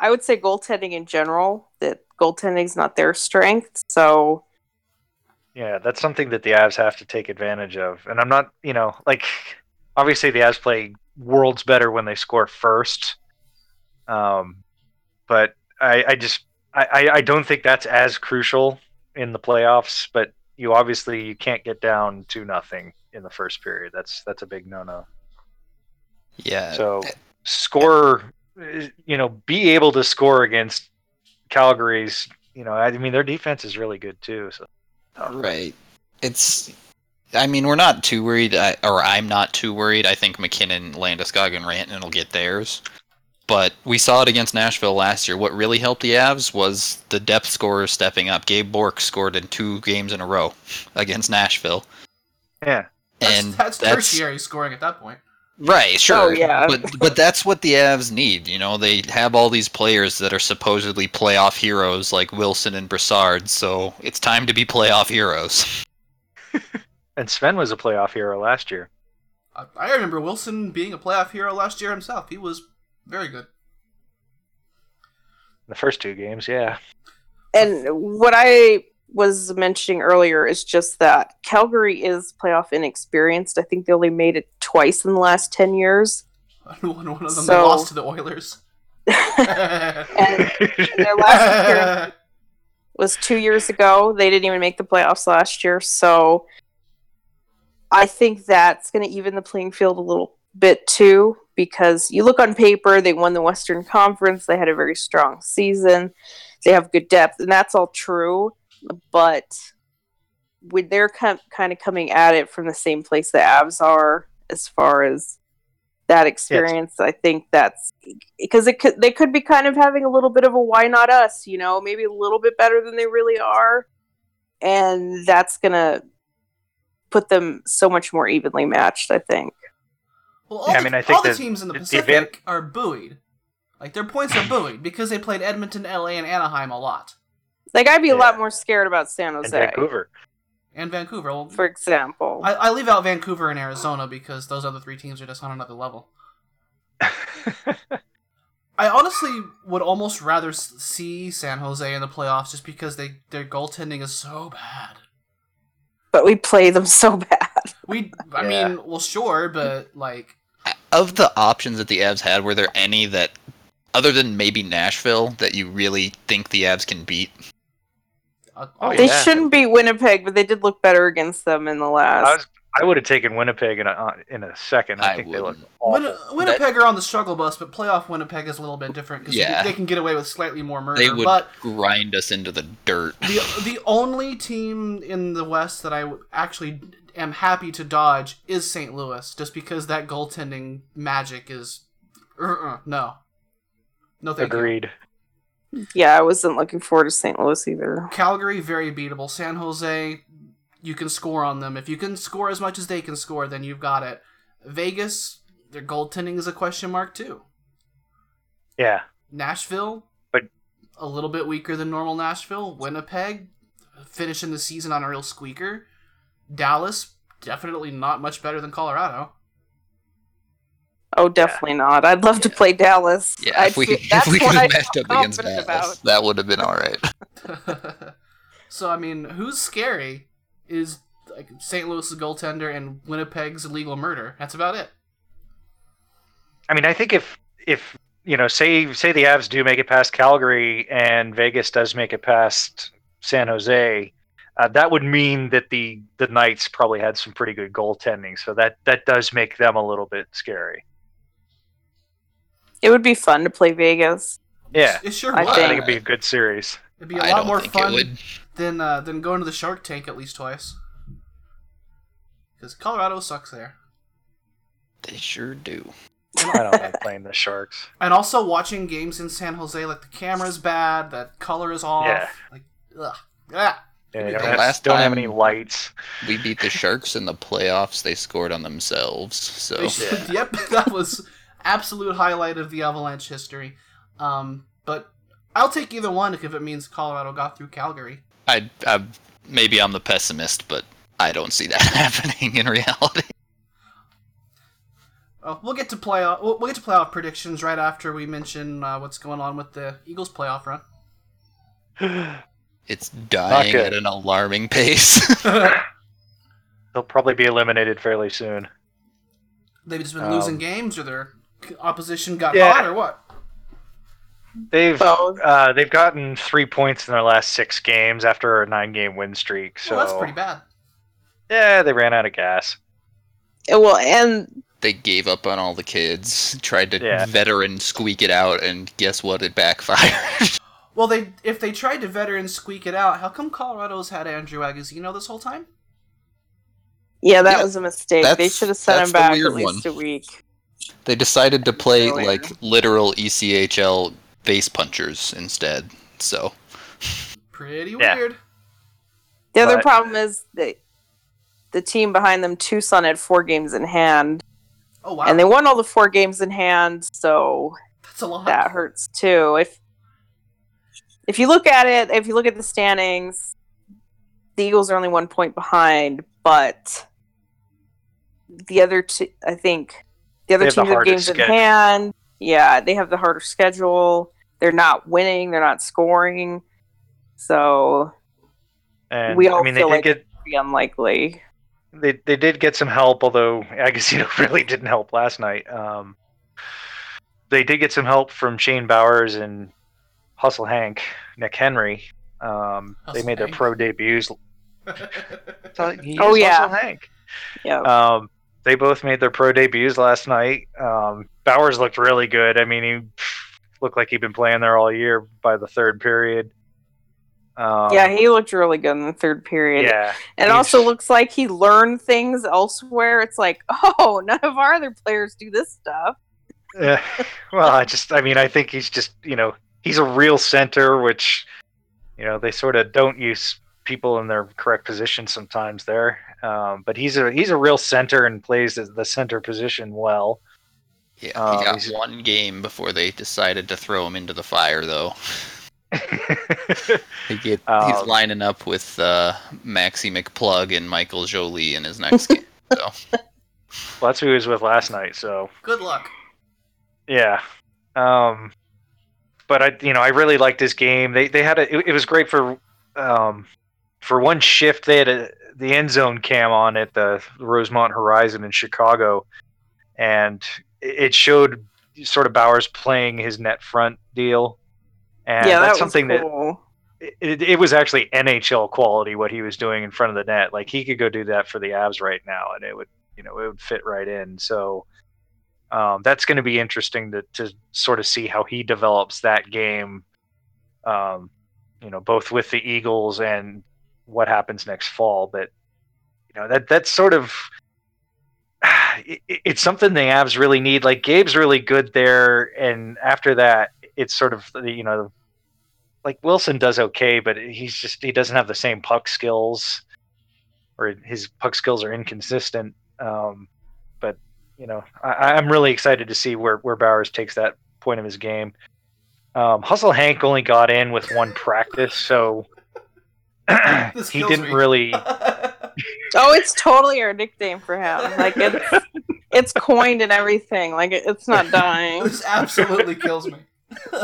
I would say goaltending in general that goaltending's not their strength. So yeah, that's something that the Avs have to take advantage of. And I'm not, you know, like obviously the Avs play worlds better when they score first. Um, but I, I just I, I- don't think that's as crucial in the playoffs. But you obviously you can't get down to nothing in the first period. That's that's a big no no. Yeah. So score, you know, be able to score against Calgary's. You know, I mean their defense is really good too. So Right. It's I mean, we're not too worried, I, or I'm not too worried. I think MacKinnon, Landeskog, and Rantanen will get theirs. But we saw it against Nashville last year. What really helped the Avs was the depth scorers stepping up. Gabe Bourque scored in two games in a row against Nashville. Yeah. That's, and that's, tertiary scoring at that point. Right, sure. Oh, yeah. But but that's what the Avs need. You know, they have all these players that are supposedly playoff heroes like Wilson and Brassard, so it's time to be playoff heroes. And Sven was a playoff hero last year. I, I remember Wilson being a playoff hero last year himself. He was very good. The first two games, yeah. And what I was mentioning earlier is just that Calgary is playoff inexperienced. I think they only made it twice in the last 10 years. one, one of them they So- lost to the Oilers. And their last appearance was two years ago. They didn't even make the playoffs last year. So I think that's going to even the playing field a little bit too, because you look on paper, they won the Western Conference, they had a very strong season, they have good depth, and that's all true. But when they're kind kind of coming at it from the same place the Avs are, as far as that experience, I think that's because it could they could be kind of having a little bit of a why not us, you know, maybe a little bit better than they really are, and that's gonna put them so much more evenly matched. I think. Well, all, Yeah, I the, mean, I think all the that teams in the the Pacific event- are buoyed. Like their points are buoyed because they played Edmonton, LA, and Anaheim a lot, Like I'd be a lot more scared about San Jose And Jose, Vancouver. and Vancouver. Well, for example. I, I leave out Vancouver and Arizona because those other three teams are just on another level. I honestly would almost rather see San Jose in the playoffs just because they their goaltending is so bad. but we play them so bad. We, I Yeah. mean, well, sure, but like, Of the options that the Avs had, were there any that, other than maybe Nashville, that you really think the Avs can beat? uh, Oh, They yeah. shouldn't beat Winnipeg, but they did look better against them in the last. I was I would have taken Winnipeg in a uh, in a second. I, I think they look wouldn't. awful. Win- Winnipeg are on the struggle bus, but playoff Winnipeg is a little bit different because Yeah. they can get away with slightly more murder. They would But grind us into the dirt. the the only team in the West that I actually am happy to dodge is St. Louis, just because that goaltending magic is uh-uh, no, no thank you. Agreed. yeah, I wasn't looking forward to St. Louis either. Calgary very beatable. San Jose, you can score on them. If you can score as much as they can score, then you've got it. Vegas, their goaltending is a question mark too. Yeah. Nashville, But- a little bit weaker than normal Nashville. Winnipeg, finishing the season on a real squeaker. Dallas, definitely not much better than Colorado. Oh, definitely not. I'd love to play Dallas. Yeah, I'd if we, feel- if that's we could have matched up against confident Dallas, about. that would have been alright. so I mean, who's scary is like St. Louis's goaltender and Winnipeg's illegal murder. That's about it. I mean, I think if if you know, say say the Avs do make it past Calgary and Vegas does make it past San Jose, uh, that would mean that the the Knights probably had some pretty good goaltending. So that that does make them a little bit scary. It would be fun to play Vegas. Yeah, It sure I would. I think think- it'd be a good series. It'd be a I lot more fun than uh, than going to the Shark Tank at least twice. Because Colorado sucks there. They sure do. I don't like playing the Sharks. And also watching games in San Jose, like the camera's bad, the color is off. Yeah. Like, ugh. Ah. Yeah, The don't, have, last don't have any lights. We beat the Sharks in the playoffs. They scored on themselves. So They Yep, that was absolute highlight of the Avalanche history. Um, but I'll take either one if it means Colorado got through Calgary. I, I maybe I'm the pessimist, but I don't see that happening in reality. Uh, we'll get to playoff. We'll, we'll get to playoff predictions right after we mention uh, what's going on with the Eagles playoff run. It's dying at an alarming pace. They'll probably be eliminated fairly soon. They've just been Um, losing games, or their opposition got Yeah. hot, or what? They've uh, they've gotten three points in their last six games after a nine game win streak. So well, that's pretty bad. yeah, they ran out of gas. Well, and they gave up on all the kids, tried to Yeah. veteran squeak it out, and guess what? It backfired. Well, they if they tried to veteran squeak it out, how come Colorado's had Andrew Agozzino this whole time? Yeah, that Yeah, was a mistake. They should have sent that's him back weird at least one. a week. They decided to play Earlier. like literal ECHL face punchers instead. So Pretty Yeah. weird. The other But- problem is that the team behind them, Tucson, had four games in hand, Oh wow, and they won all the four games in hand, so that's a lot. that hurts too. If if you look at it, if you look at the standings, the Eagles are only one point behind, but the other two, I think, the other They teams have games in hand. Yeah, they have the harder schedule. They're not winning. They're not scoring. So And We I all mean, they feel did like- get pretty unlikely. they they did get some help, although Agozzino really didn't help last night. Um, they did get some help from Shane Bowers and Hustle Hank, Nick Henry. Um, they made their Hank. pro debuts. He Oh, yeah. Hustle Hank. Yeah. Um, they both made their pro debuts last night. Um, Bowers looked really good. I mean, he looked like he'd been playing there all year by the third period. Um, yeah, he looked really good in the third period. yeah. And he's- also looks like he learned things elsewhere. It's like, oh, none of our other players do this stuff. Yeah. well, I just, I mean, I think he's just, you know, he's a real center, which, you know, they sort of don't use people in their correct position sometimes there. Um, but he's a he's a real center and plays the, the center position well. yeah, Um, he got he's- one game before they decided to throw him into the fire, though. He get, he's Um, lining up with uh, Maxi McPlug and Michael Joly in his next game. So well, that's who he was with last night. So Good luck. yeah. Um, but I, you know, I really liked this game. They they had a. It, it was great for, um, for one shift. They had a the end zone cam on at the Rosemont Horizon in Chicago, and it showed sort of Bowers playing his net front deal. And yeah, that's that something was that it, it was actually NHL quality what he was doing in front of the net. Like he could go do that for the Avs right now, and it would you know it would fit right in. So um, that's going to be interesting to to sort of see how he develops that game. Um, you know, both with the Eagles and what happens next fall. But you know that that's sort of it, it's something the Avs really need. Like Gabe's really good there, and after that, it's sort of you know like Wilson does okay, but he's just he doesn't have the same puck skills, or his puck skills are inconsistent. Um, you know, I, I'm really excited to see where where Bowers takes that point of his game. Um, Hustle Hank only got in with one practice, so he didn't me. really. Oh, it's totally our nickname for him. Like it's it's coined and everything. Like it, it's not dying. this absolutely kills me.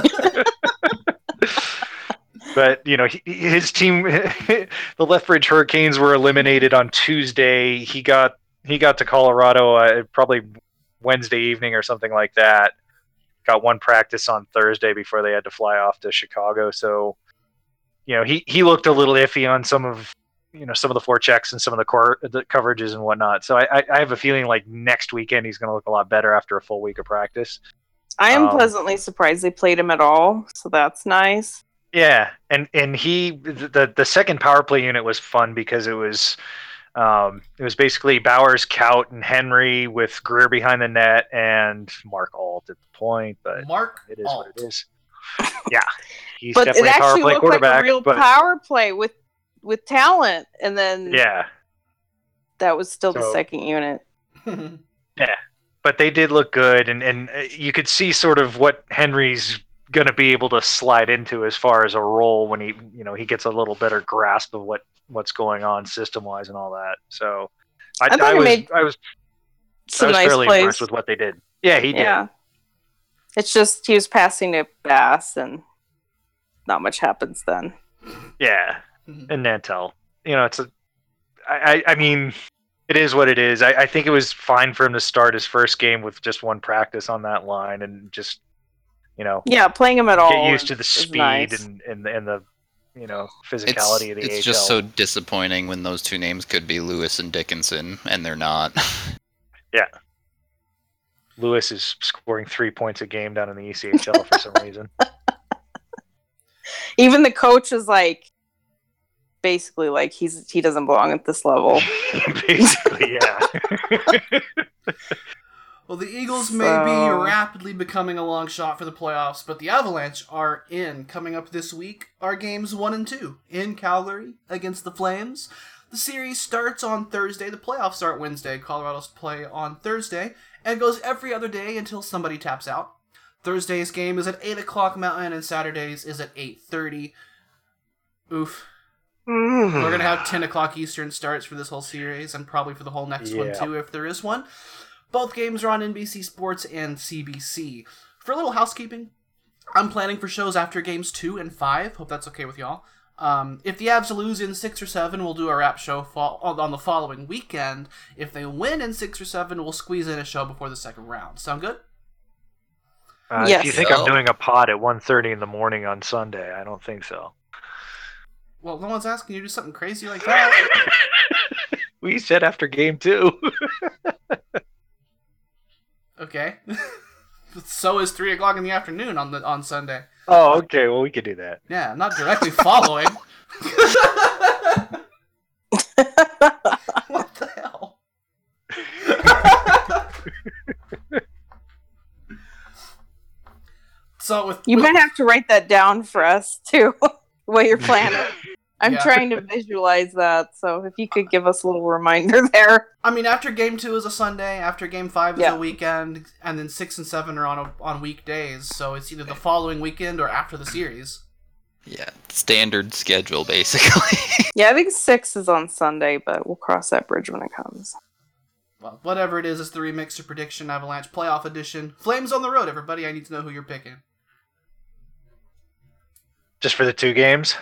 but you know he, his team the lethbridge hurricanes were eliminated on tuesday he got he got to colorado uh, probably wednesday evening or something like that. Got one practice on thursday before they had to fly off to chicago. So you know he, he looked a little iffy on some of you know some of the forechecks and some of the core the coverages and whatnot. So i i, I have a feeling like next weekend he's going to look a lot better after a full week of practice. I am Um, pleasantly surprised they played him at all, so that's nice. Yeah, and and he the the second power play unit was fun because it was um, it was basically Bowers, Kaut, and Henry with Greer behind the net and Mark Alt at the point, but Mark it is Alt. what it is. Yeah, he's But it definitely a power actually play looked like a real but power play with with talent, and then yeah, that was still the second unit. Yeah, but they did look good, and and uh, you could see sort of what Henry's going to be able to slide into as far as a role when he you know he gets a little better grasp of what what's going on system wise and all that. So I, I thought I he was made I was I Some was nice fairly plays. impressed with what they did. Yeah, he did. Yeah. It's just he was passing to Bass, and not much happens then. Yeah, Mhm. and Nantel. You know, it's a. I, I I mean, it is what it is. I, I think it was fine for him to start his first game with just one practice on that line and just, you know, Yeah, playing him at all. get used to the is- is speed nice. and, and and the, you know, it's, physicality of the it's AHL. just so disappointing when those two names could be Lewis and Dickinson, and they're not. Yeah. Lewis is scoring three points a game down in the ECHL for some reason. Even the coach is like, basically like he's he doesn't belong at this level. Basically, yeah. Well, the Eagles may be rapidly becoming a long shot for the playoffs, but the Avalanche are in. Coming up this week are games one and two in Calgary against the Flames. The series starts on Thursday. The playoffs start Wednesday. Colorado's play on Thursday and goes every other day until somebody taps out. Thursday's game is at eight o'clock Mountain, and Saturday's is at eight thirty. Oof. Mm-hmm. We're gonna have ten o'clock Eastern starts for this whole series, and probably for the whole next one too, if there is one. Both games are on NBC Sports and CBC. For a little housekeeping, I'm planning for shows after games two and five. Hope that's okay with y'all. Um, if the Avs lose in six or seven, we'll do a wrap show fo- on the following weekend. If they win in six or seven, we'll squeeze in a show before the second round. Sound good? Uh, Yes. If you think So- I'm doing a pod at 1.30 in the morning on Sunday, I don't think so. Well, no one's asking you to do something crazy like that. we said after game two. okay. so is three o'clock in the afternoon on the on Sunday. oh, okay. Well, we could do that. Yeah, I'm not directly following. what the hell? so with You with- might have to write that down for us too, what you're planning. I'm Yeah. trying to visualize that, so if you could give us a little reminder there. I mean, after game two is a Sunday, after game five is Yeah. a weekend, and then six and seven are on a, on weekdays. So it's either the following weekend or after the series. Yeah, standard schedule basically. Yeah, I think six is on Sunday, but we'll cross that bridge when it comes. Well, whatever it is, it's the remixer prediction Avalanche playoff edition. Flames on the road, everybody. I need to know who you're picking. Just for the two games.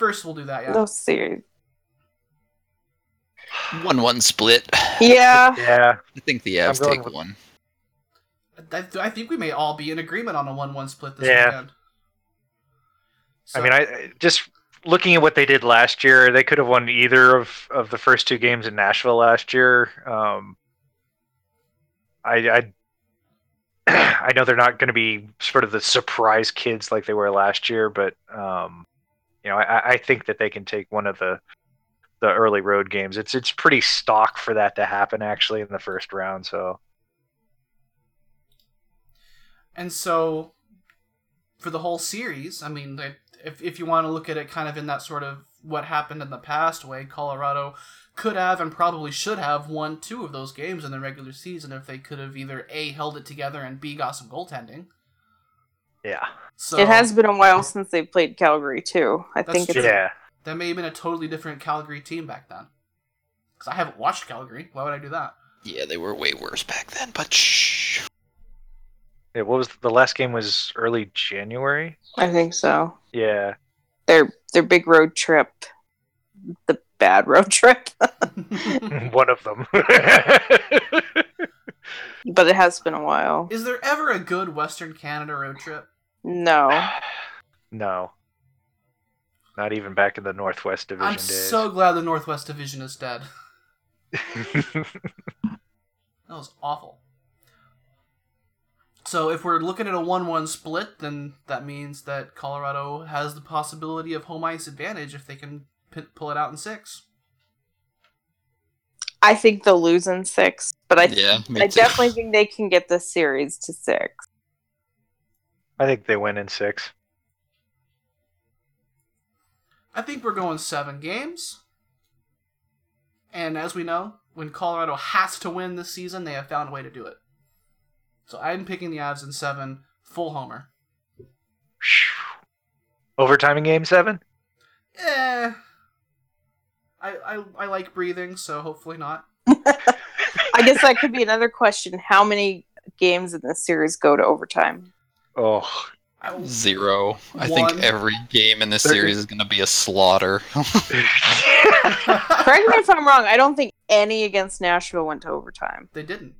Well, first, we'll do that. Yeah. No series. One-one split. Yeah. Yeah. I think the I'm Avs take with- one. I, I think we may all be in agreement on a one-one split this Yeah. weekend. I mean, I I- just looking at what they did last year, they could have won either of, of the first two games in Nashville last year. Um, I, I I know they're not going to be sort of the surprise kids like they were last year, but um, you know, I, I think that they can take one of the the early road games. It's it's pretty stock for that to happen actually in the first round. So And so, for the whole series, I mean, if if you want to look at it kind of in that sort of what happened in the past way, Colorado could have and probably should have won two of those games in the regular season if they could have either a held it together and b got some goaltending. Yeah, So It has been a while since they played Calgary too. I That's think it's true. yeah. that may have been a totally different Calgary team back then. Because I haven't watched Calgary. Why would I do that? Yeah, they were way worse back then, but shh. Yeah, what was the last game? Was early January? I think so. Yeah, Their their big road trip. The bad road trip. one of them. but it has been a while. Is there ever a good Western Canada road trip? No. no, not even back in the Northwest Division I'm days. so glad the Northwest Division is dead. That was awful. So if we're looking at a 1-1 split, then that means that Colorado has the possibility of home ice advantage if they can p- pull it out in six. I think they'll lose in six, but I yeah, I too. definitely think they can get this series to six. I think they win in six. I think we're going seven games. And as we know, when Colorado has to win this season, they have found a way to do it. So I'm picking the Avs in seven, full homer. Overtime in Game Seven. Eh. I, I, I like breathing, so hopefully not. I guess that could be another question. How many games in this series go to overtime? Oh, zero. I, I think every game in this Thirty. series is going to be a slaughter. Correct me if I'm wrong. I don't think any against Nashville went to overtime. they didn't.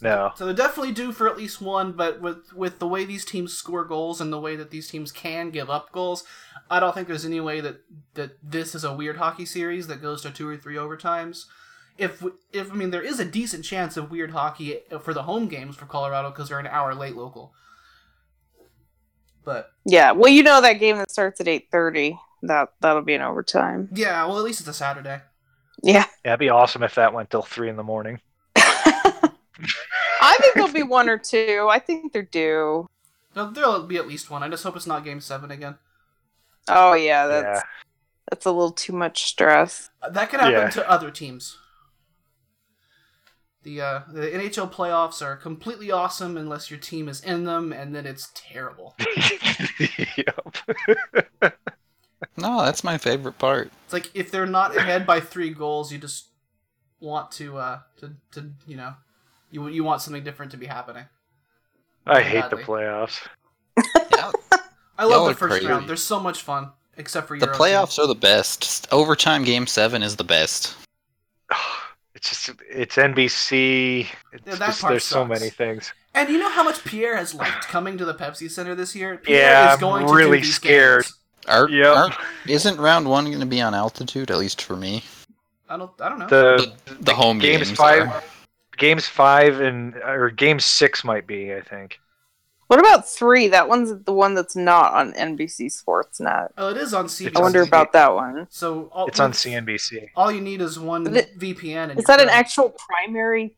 No. So they're definitely due for at least one, but with with the way these teams score goals and the way that these teams can give up goals, I don't think there's any way that that this is a weird hockey series that goes to two or three overtimes. If if I mean there is a decent chance of weird hockey for the home games for Colorado because they're an hour late local. But Yeah. Well, you know that game that starts at eight thirty. That that'll be an overtime. Yeah, well, at least it's a Saturday. Yeah. Yeah, it'd be awesome if that went till three in the morning. I think there'll be one or two. I think they're due. There'll, there'll be at least one. I just hope it's not Game Seven again. Oh yeah, that's yeah. that's a little too much stress. That could happen Yeah. to other teams. The uh, the NHL playoffs are completely awesome unless your team is in them, and then it's terrible. Yep. No, that's my favorite part. It's like if they're not ahead by three goals, you just want to uh to, to you know you you want something different to be happening. I hate the playoffs. Yeah, I love Y'all the first crazy. round. They're so much fun, except for the Euro playoffs are the best. Overtime game seven is the best. It's just it's NBC. It's Yeah, that just, part there's so many things. And you know how much Pierre has liked coming to the Pepsi Center this year. Pierre Yeah, is going I'm to really do scared. games. Are, Yep. aren't- isn't round one going to be on altitude? At least for me. I don't. I don't know. The The home games, games, five, are. Games five and or game six might be. I think. What about three? That one's the one that's not on NBC Sportsnet. oh, it is on CBC. I wonder about that one. So all, It's on with- CNBC. All you need is one Is it- VPN. And Is you're that an actual primary?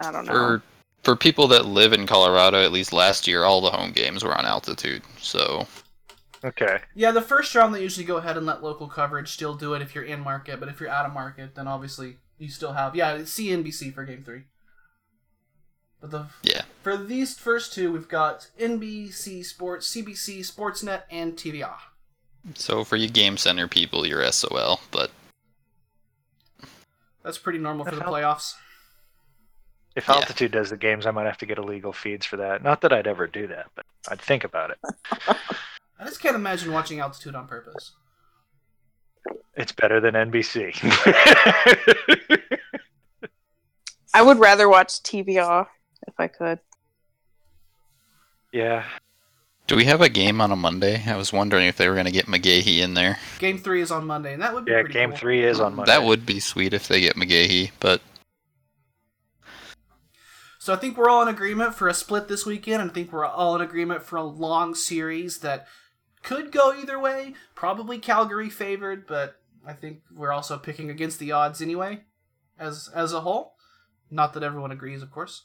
I don't know. For for people that live in Colorado, at least last year, all the home games were on altitude. So Okay. Yeah, the first round they usually go ahead and let local coverage still do it if you're in market, but if you're out of market, then obviously you still have yeah it's CNBC for game three. But the yeah, for these first two, we've got NBC Sports, CBC Sportsnet, and TVR. so for you game center people, you're SOL. But That's pretty normal for the playoffs. If Yeah. Altitude does the games, I might have to get illegal feeds for that. Not that I'd ever do that, but I'd think about it. I just can't imagine watching altitude on purpose. It's better than NBC. I would rather watch TVR if I could. yeah. do we have a game on a Monday? I was wondering if they were going to get McGahee in there. Game three is on Monday, and that would be Yeah, pretty game cool. three is on Monday. That would be sweet if they get McGahee, but So I think we're all in agreement for a split this weekend, and I think we're all in agreement for a long series that could go either way. Probably Calgary favored, but I think we're also picking against the odds anyway, as as a whole. Not that everyone agrees, of course.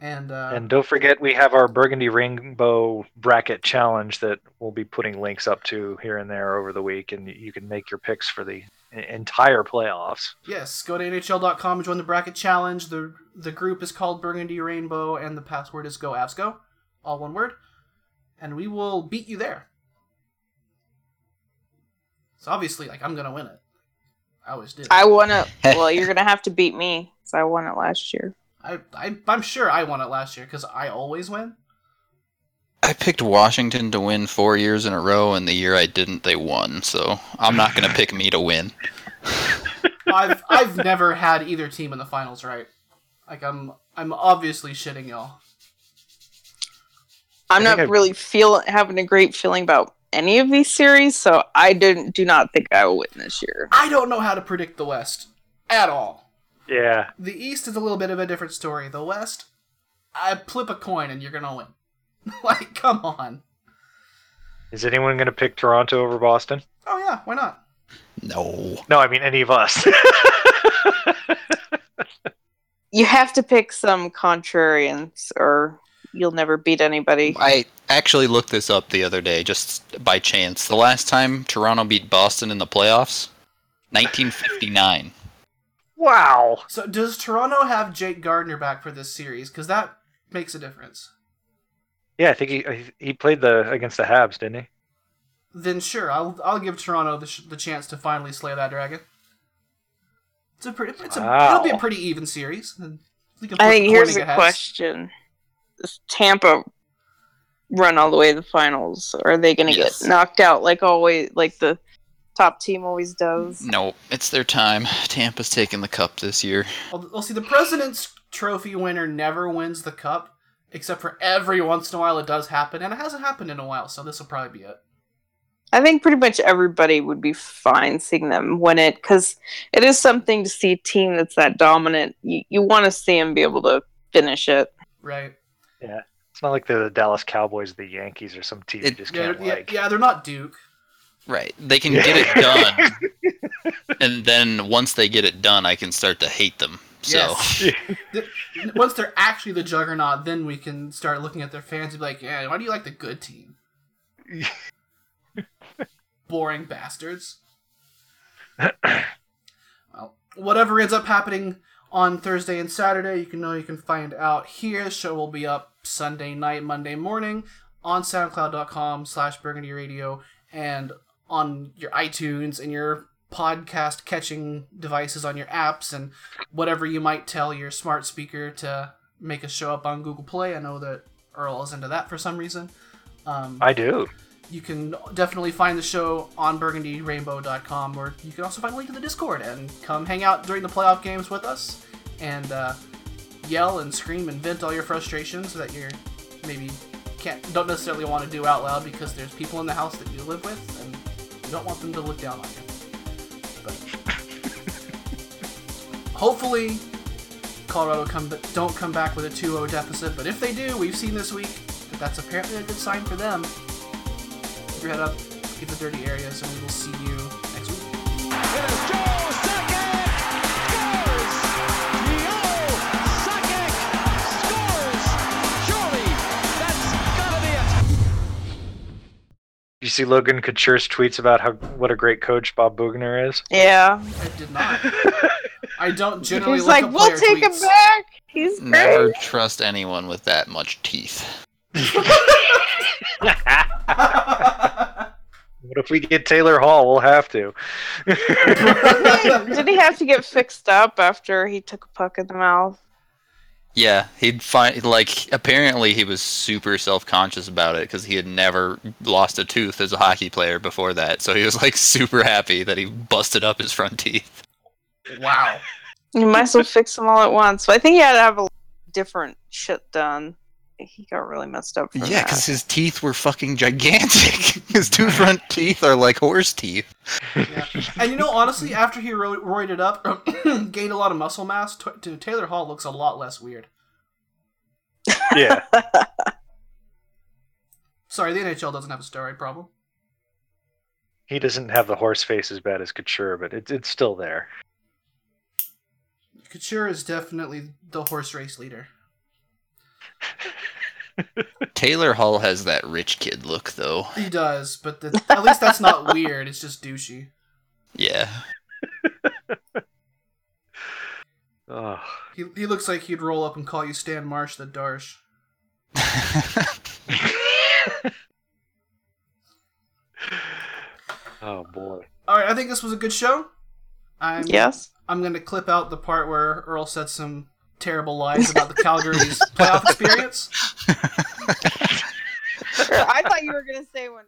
And uh, And don't forget, we have our Burgundy Rainbow Bracket Challenge that we'll be putting links up to here and there over the week, and you can make your picks for the entire playoffs. yes, go to NHL.com and join the bracket challenge. the The group is called Burgundy Rainbow, and the password is Go Avs Go, all one word. And we will beat you there. So obviously, like I'm gonna win it. I always did. I want to. well, you're gonna have to beat me because I won it last year. I, I I'm sure I won it last year because I always win. I picked Washington to win four years in a row, and the year I didn't, they won. So I'm not going to pick me to win. I've I've never had either team in the finals right. Like I'm I'm obviously shitting y'all. I'm not think I- really feel having a great feeling about any of these series, so I didn't do not think I will win this year. I don't know how to predict the West at all. Yeah. The East is a little bit of a different story. The West, I flip a coin and you're gonna win. like, come on. Is anyone going to pick Toronto over Boston? Oh yeah, why not? No. No, I mean any of us. You have to pick some contrarians, or you'll never beat anybody. I actually looked this up the other day just by chance. The last time Toronto beat Boston in the playoffs, 1959. wow. So does Toronto have Jake Gardiner back for this series? Because that makes a difference. Yeah, I think he he played the against the Habs, didn't he? Then sure, I'll I'll give Toronto the, sh- the chance to finally slay that dragon. It's a pretty it's a Wow. it'll be a pretty even series. and we can I think here's a ahead. question: Does Tampa run all the way to the finals, or are they going to Yes. get knocked out like always, like the top team always does? Nope, it's their time. Tampa's taking the cup this year. Well, well, see, the President's Trophy winner never wins the cup, except for every once in a while it does happen, and it hasn't happened in a while, so this will probably be it. I think pretty much everybody would be fine seeing them win it because it is something to see a team that's that dominant. You, you want to see them be able to finish it. Right? It's not like they're the Dallas Cowboys, or the Yankees, or some team you It- just Yeah, can't yeah, like. yeah, they're not Duke. Right. They can get it done. and then once they get it done, I can start to hate them. So Yes. Th- Once they're actually the juggernaut, then we can start looking at their fans and be like, yeah, why do you like the good team? Boring bastards. well, whatever ends up happening on Thursday and Saturday, you can know you can find out here. The show will be up Sunday night, Monday morning on soundcloud.com slash burgundy radio and on your iTunes and your podcast catching devices on your apps and whatever you might tell your smart speaker to make us show up on Google Play. I know that Earl is into that for some reason. Um, I do. you can definitely find the show on burgundyrainbow.com or you can also find a link to the discord and come hang out during the playoff games with us and uh, yell and scream and vent all your frustrations that you're maybe can't don't necessarily want to do out loud because there's people in the house that you live with and you don't want them to look down on you but hopefully colorado come don't come back with a 2-0 deficit but if they do we've seen this week that that's apparently a good sign for them Keep your head up, keep the dirty areas, and we will see you next week. You see Logan Couture's tweets about how what a great coach Bob Boughner is. Yeah. I did not. I don't generally He's look like, up we'll player take him back. He's great. never trust anyone with that much teeth. What if we get Taylor Hall? We'll have to. Did he have to get fixed up after he took a puck in the mouth? Yeah, he'd find like apparently he was super self-conscious about it because he had never lost a tooth as a hockey player before that. So he was like super happy that he busted up his front teeth. wow. You might as well fix them all at once. But I think he had to have a different shit done. He got really messed up. From Yeah, because his teeth were fucking gigantic. his two front teeth are like horse teeth. Yeah. And you know, honestly, after he ro- roided up, gained a lot of muscle mass, t- to Taylor Hall looks a lot less weird. yeah. Sorry, the NHL doesn't have a steroid problem. He doesn't have the horse face as bad as Couture, but it's it's still there. Couture is definitely the horse race leader. Taylor Hall has that rich kid look though. He does, but the, at least that's not weird. It's just douchey. Yeah. Oh. He, he looks like he'd roll up and call you Stan Marsh the Darsh. oh boy. All right, I think this was a good show. I'm yes. I'm gonna clip out the part where Earl said some terrible lies about the Calgary's playoff experience. I thought you were gonna say when